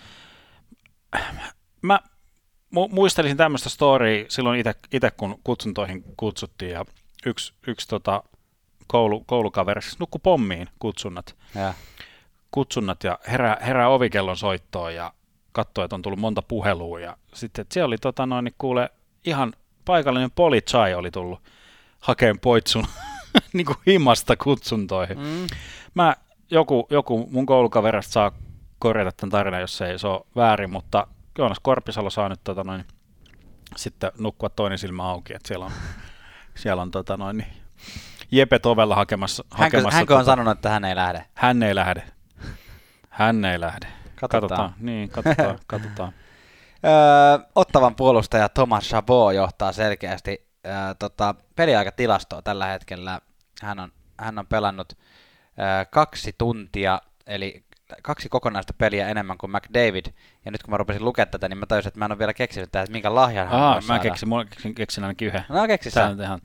mä mu- muistelisin tämmöistä storya silloin itse, kun kutsuntoihin kutsuttiin ja yksi, yksi tota, koulu, koulukaveri siis nukkui pommiin kutsunnat, Ja. kutsunnat ja herää, herää ovikellon soittoon ja katsoo, että on tullut monta puhelua ja sitten että siellä oli tota noin, niin kuule ihan paikallinen polichai oli tullut hakeen poitsun niin kuin himasta kutsuntoihin Mm. mä, joku, joku mun koulukaverista saa korjata tämän tarinan, jos se ei se ole väärin, mutta Joonas Korpisalo saa nyt tota noin, sitten nukkua toinen silmä auki, että siellä on, siellä on tota noin, niin, Jepet ovella hakemassa. Hänkö, hakemassa hänkö on tota, sanonut, että hän ei lähde? Hän ei lähde. Hän ei lähde. Katsotaan. Katsotaan. Niin, katsotaan, katsotaan. Öö, Ottavan puolustaja Thomas Chabot johtaa selkeästi öö, tota, peliaikatilastoa tällä hetkellä. Hän on, hän on pelannut öö, kaksi tuntia, eli kaksi kokonaista peliä enemmän kuin McDavid. Ja nyt kun mä rupesin lukea tätä, niin mä tajusin, että mä en ole vielä keksinyt tähän, että minkä lahjan hän Aa, mä saada. keksin, mulla keksin, keksin ainakin yhden. No keksi Tää sä. ihan,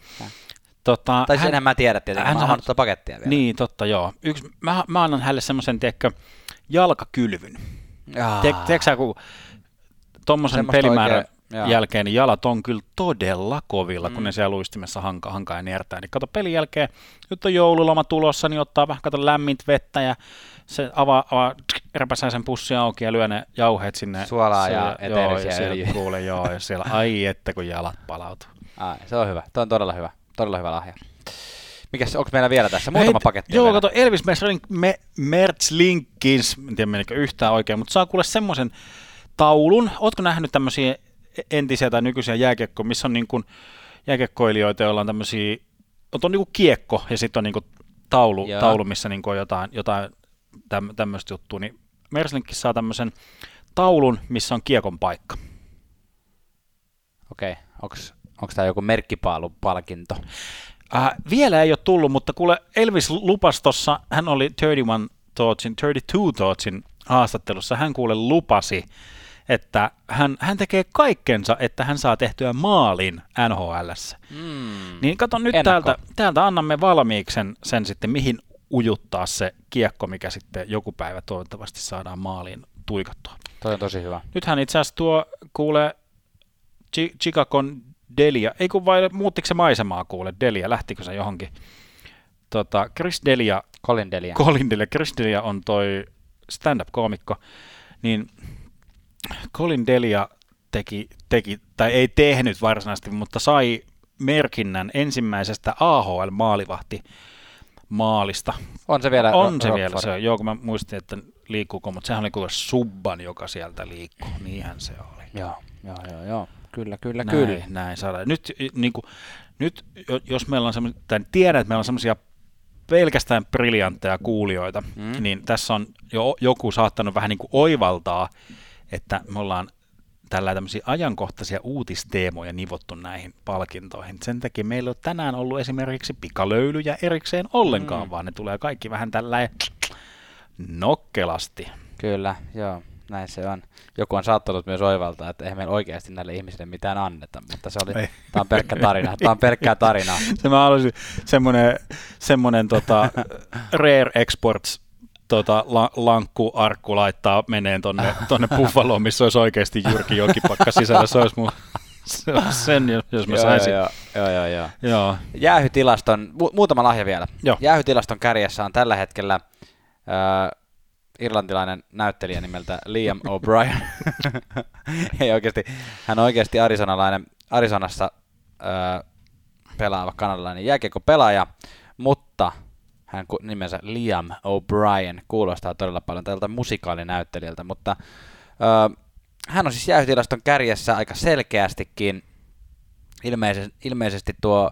tota, Tai senhän mä tiedän tietenkin, hän mä oon tuota pakettia vielä. Niin, totta, joo. Yksi, mä, mä annan hänelle semmoisen, tiedätkö, jalkakylvyn. Tiedätkö sä, kun tuommoisen pelimäärän oikein- joo. jälkeen niin jalat on kyllä todella kovilla, kun Mm. ne siellä luistimessa hanka, hankaa ja niertää. Niin kato pelin jälkeen, nyt on joululoma tulossa, niin ottaa vähän kato lämmintä vettä ja se avaa, avaa repäsää sen pussin auki ja lyö ne jauheet sinne. Suolaa ja joo, eteerisiä ja siellä kuule, joo, ja siellä, ai että kun jalat palautuu. Ai, se on hyvä. Tuo on todella hyvä. Todella hyvä lahja. Mikäs, onko meillä vielä tässä? Muutama Hei, paketti. Joo, vielä. kato, Elvis Merslin me, Mertz Linkins, en tiedä menikö yhtään oikein, mutta saa kuule semmoisen taulun. Ootko nähnyt tämmöisiä entisiä tai nykyisiä jääkiekko, missä on niin kuin jääkiekkoilijoita, joilla on tämmöisiä, on niin kuin kiekko ja sitten on niin kuin taulu, taulu, missä niin kuin on jotain, jotain täm, tämmöistä juttua, niin Merslinkki saa tämmöisen taulun, missä on kiekon paikka. Okei, okay. onko tämä joku merkkipaalupalkinto? Äh, vielä ei ole tullut, mutta kuule Elvis lupas tossa, hän oli 31 Thoughtsin, 32 Thoughtsin haastattelussa, hän kuule lupasi, että hän, hän tekee kaikkensa, että hän saa tehtyä maalin NHLssä. Mm. Niin kato nyt Ennakko. täältä, täältä annamme valmiiksi sen, sen sitten, mihin ujuttaa se kiekko, mikä sitten joku päivä toivottavasti saadaan maaliin tuikattua. Toi on tosi hyvä. Nythän itse asiassa tuo kuule Chi- Chicagon Delia, ei kun vai muuttiko se maisemaa kuule Delia, lähtikö se johonkin? Tota, Chris Delia, Colin Delia. Colin Delia, Chris Delia on toi stand-up-koomikko, niin Colin Delia teki, teki, tai ei tehnyt varsinaisesti, mutta sai merkinnän ensimmäisestä AHL-maalivahti maalista. on se vielä On Ro- se vielä se, joo, kun mä muistin, että liikkuuko, mutta sehän oli kuule Subban, joka sieltä liikkuu. Niinhän se oli. Joo, joo, joo, joo. Kyllä, kyllä, näin, kyllä. Näin saadaan. Nyt, niin kuin, nyt jo- jos meillä on semmoisia, tai tiedän, että meillä on semmoisia pelkästään briljantteja kuulijoita, Mm. niin tässä on jo joku saattanut vähän niin kuin oivaltaa, että me ollaan tällä tämmöisiä ajankohtaisia uutisteemoja nivottu näihin palkintoihin. Sen takia meillä on tänään ollut esimerkiksi pikalöylyjä erikseen ollenkaan, mm. vaan ne tulee kaikki vähän tällä nokkelasti. Kyllä, joo. Näin se on. Joku on saattanut myös oivaltaa, että eihän meillä oikeasti näille ihmisille mitään anneta, mutta se oli, tämä on pelkkä tarina. Tämä on pelkkää tarinaa. Se mä haluaisin semmoinen, semmoinen tota, Rare Exports tota, la, lankkuarkku laittaa meneen tonne, tonne Buffaloon, missä olisi oikeasti Jyrki Jokipakka sisällä. Se olisi mun, se sen, jos- jos mä joo, saisin. joo, joo, joo, joo. Joo. Jäähytilaston, mu- muutama lahja vielä. Joo. Jäähytilaston kärjessä on tällä hetkellä äh, irlantilainen näyttelijä nimeltä Liam O'Brien. Ei oikeasti, hän on oikeasti arizonalainen, Arizonassa äh, pelaava kanadalainen jääkiekko-pelaaja, mutta hän nimensä Liam O'Brien kuulostaa todella paljon tältä musikaalinäyttelijältä, mutta Öö, hän on siis jäähytilaston kärjessä aika selkeästikin. Ilmeisesti, ilmeisesti tuo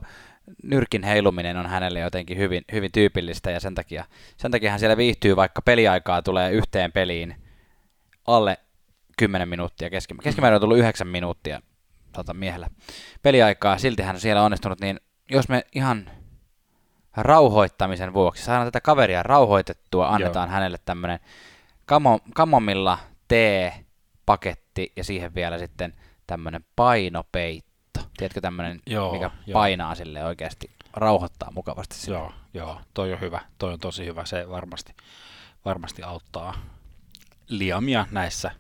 nyrkin heiluminen on hänelle jotenkin hyvin, hyvin tyypillistä ja sen takia, sen takia hän siellä viihtyy, vaikka peliaikaa tulee yhteen peliin alle 10 minuuttia keskimäärin. Keskimäärin on tullut 9 minuuttia tota, miehellä peliaikaa, silti hän on siellä onnistunut, niin jos me ihan rauhoittamisen vuoksi saadaan tätä kaveria rauhoitettua, annetaan Joo. hänelle tämmöinen kamomilla tee-paketti ja siihen vielä sitten tämmöinen painopeitto. Tiedätkö tämmöinen, mikä joo. painaa sille oikeasti, rauhoittaa mukavasti sille. Joo, joo, toi on hyvä, toi on tosi hyvä, se varmasti, varmasti auttaa liamia näissä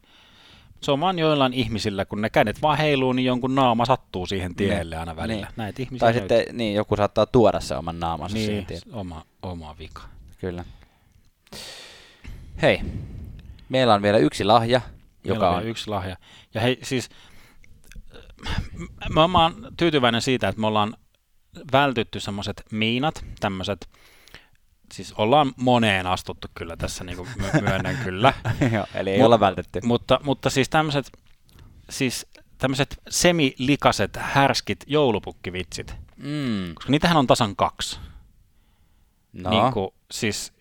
se on vaan joillain ihmisillä, kun ne kädet vaan heiluu, niin jonkun naama sattuu siihen tielle aina välillä. Niin. Näitä ihmisiä tai sitten niin, joku saattaa tuoda se oman naamansa niin, siihen tielle. Oma, oma vika. Kyllä. Hei, meillä on vielä yksi lahja, meillä joka on... on... yksi lahja. Ja hei, siis mä, mä oon tyytyväinen siitä, että me ollaan vältytty semmoiset miinat, tämmöiset siis ollaan moneen astuttu kyllä tässä, niin kuin myönnän kyllä. Joo, eli ei Mut, olla vältetty. Mutta, mutta siis tämmöiset siis tämmöiset semilikaset, härskit joulupukkivitsit, mm. koska niitähän on tasan kaksi. No. Niin kuin, siis,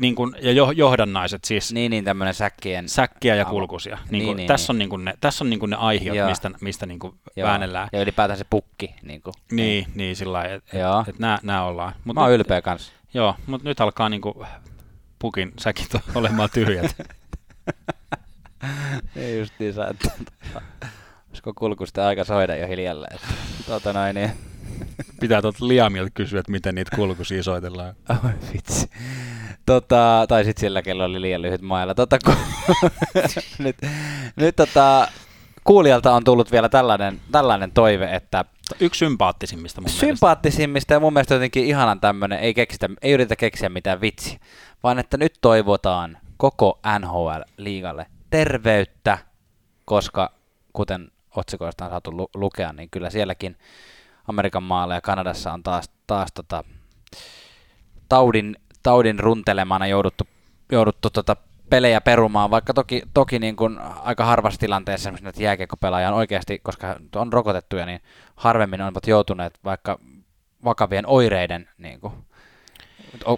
niin kuin, ja johdannaiset siis. Niin, niin tämmöinen säkkien. Säkkiä ja kulkusia. Niin, niin, kuin, niin, tässä, niin. On niin kuin ne, tässä on niin kuin ne aihiot, Joo. mistä, mistä niin kuin väännellään. Ja ylipäätään se pukki. Niin, kuin. niin, niin sillä lailla, että et, et nämä, nämä ollaan. Mut Mä oon ylpeä kanssa. Joo, mutta nyt alkaa niinku pukin säkit olemaan tyhjät. Ei justiinsa, että olisiko kulkusta aika soida jo hiljalleen. Tuota noin, niin. Pitää tuolta liamilta kysyä, että miten niitä kulkusia soitellaan. Oi vitsi. Tota, tai sitten sillä kello oli liian lyhyt mailla. Tota, ku... nyt, nyt tota, kuulijalta on tullut vielä tällainen, tällainen toive, että Yksi sympaattisimmista mun Sympaattisimmista ja mun mielestä jotenkin ihanan tämmöinen, ei, keksitä, ei yritä keksiä mitään vitsi, vaan että nyt toivotaan koko NHL-liigalle terveyttä, koska kuten otsikoista on saatu lu- lukea, niin kyllä sielläkin Amerikan maalla ja Kanadassa on taas, taas tota, taudin, taudin runtelemana jouduttu, jouduttu tota pelejä perumaan, vaikka toki, toki niin kuin aika harvassa tilanteessa että jääkiekkopelaaja on oikeasti, koska on rokotettuja, niin harvemmin ovat joutuneet vaikka vakavien oireiden, niin kuin,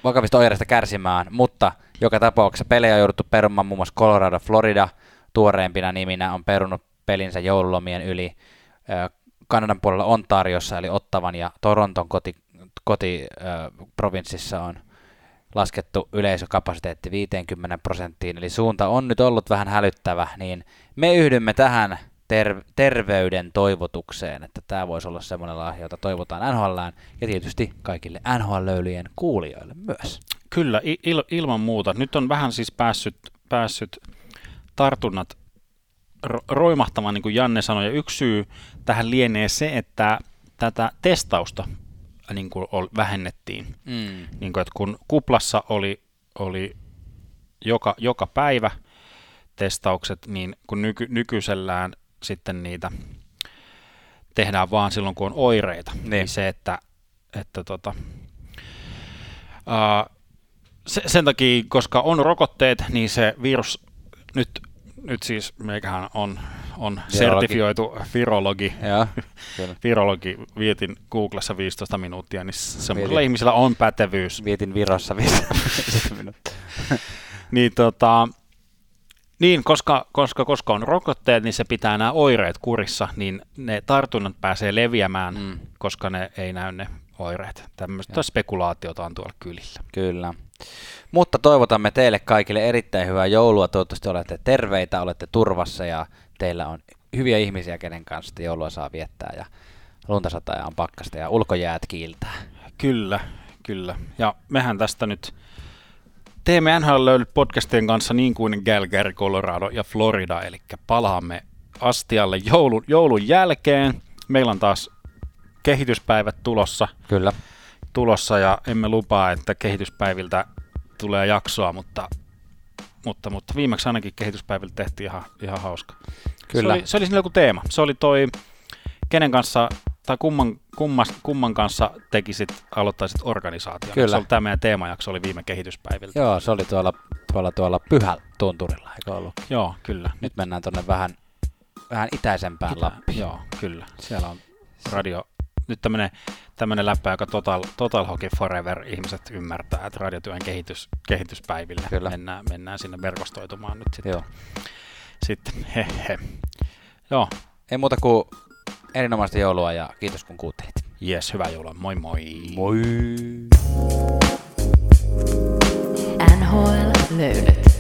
vakavista oireista kärsimään, mutta joka tapauksessa pelejä on jouduttu perumaan, muun muassa Colorado, Florida tuoreempina niminä on perunut pelinsä joululomien yli. Kanadan puolella Ontariossa, eli Ottavan ja Toronton koti, kotiprovinssissa on laskettu yleisökapasiteetti 50 prosenttiin, eli suunta on nyt ollut vähän hälyttävä, niin me yhdymme tähän ter- terveyden toivotukseen, että tämä voisi olla semmoinen lahja, jota toivotaan NHLään ja tietysti kaikille NHL-löylyjen kuulijoille myös. Kyllä, il- ilman muuta. Nyt on vähän siis päässyt, päässyt tartunnat ro- roimahtamaan, niin kuin Janne sanoi, ja yksi syy tähän lienee se, että tätä testausta niin kuin vähennettiin. Mm. Niin kuin, että kun kuplassa oli, oli joka, joka päivä testaukset, niin kun nyky, nykyisellään sitten niitä tehdään vaan silloin, kun on oireita, niin, niin se, että, että tota, ää, se, sen takia, koska on rokotteet, niin se virus nyt, nyt siis meikähän on on virologi. sertifioitu virologi. Ja, virologi. Vietin Googlessa 15 minuuttia, niin semmoisella ihmisellä on pätevyys. Vietin Virossa 15 minuuttia. niin, tota, niin, koska, koska, koska on rokotteet, niin se pitää nämä oireet kurissa, niin ne tartunnat pääsee leviämään, mm. koska ne ei näy ne oireet. Tämmöistä spekulaatiota on tuolla kylillä. Kyllä. Mutta toivotamme teille kaikille erittäin hyvää joulua. Toivottavasti olette terveitä, olette turvassa ja teillä on hyviä ihmisiä, kenen kanssa joulua saa viettää ja luntasata ja on pakkasta ja ulkojäät kiiltää. Kyllä, kyllä. Ja mehän tästä nyt teemme NHL podcastien kanssa niin kuin Calgary, Colorado ja Florida, eli palaamme astialle joulun, joulun jälkeen. Meillä on taas kehityspäivät tulossa. Kyllä. Tulossa ja emme lupaa, että kehityspäiviltä tulee jaksoa, mutta mutta, mutta viimeksi ainakin kehityspäivillä tehtiin ihan, ihan hauska. Kyllä. Se oli, se oli joku teema. Se oli toi, kenen kanssa tai kumman, kummas, kumman kanssa tekisit, aloittaisit organisaation? Kyllä. Se oli, tämä meidän teemajakso oli viime kehityspäiviltä. Joo, se oli tuolla, tuolla, tuolla Pyhäl tunturilla, eikö ollut? Joo, kyllä. Nyt mennään tuonne vähän, vähän itäisempään Itä- Lappiin. Joo, kyllä. Siellä on radio, nyt tämmöinen tämmöinen läppä, joka Total, Total Hockey Forever ihmiset ymmärtää, että radiotyön kehitys, kehityspäiville Kyllä. Mennään, mennään sinne verkostoitumaan nyt sitten. Joo. sitten he, he. Joo, Ei muuta kuin erinomaista joulua ja kiitos kun kuuntelit. jes, hyvää joulua, moi moi. Moi! NHL löydöt.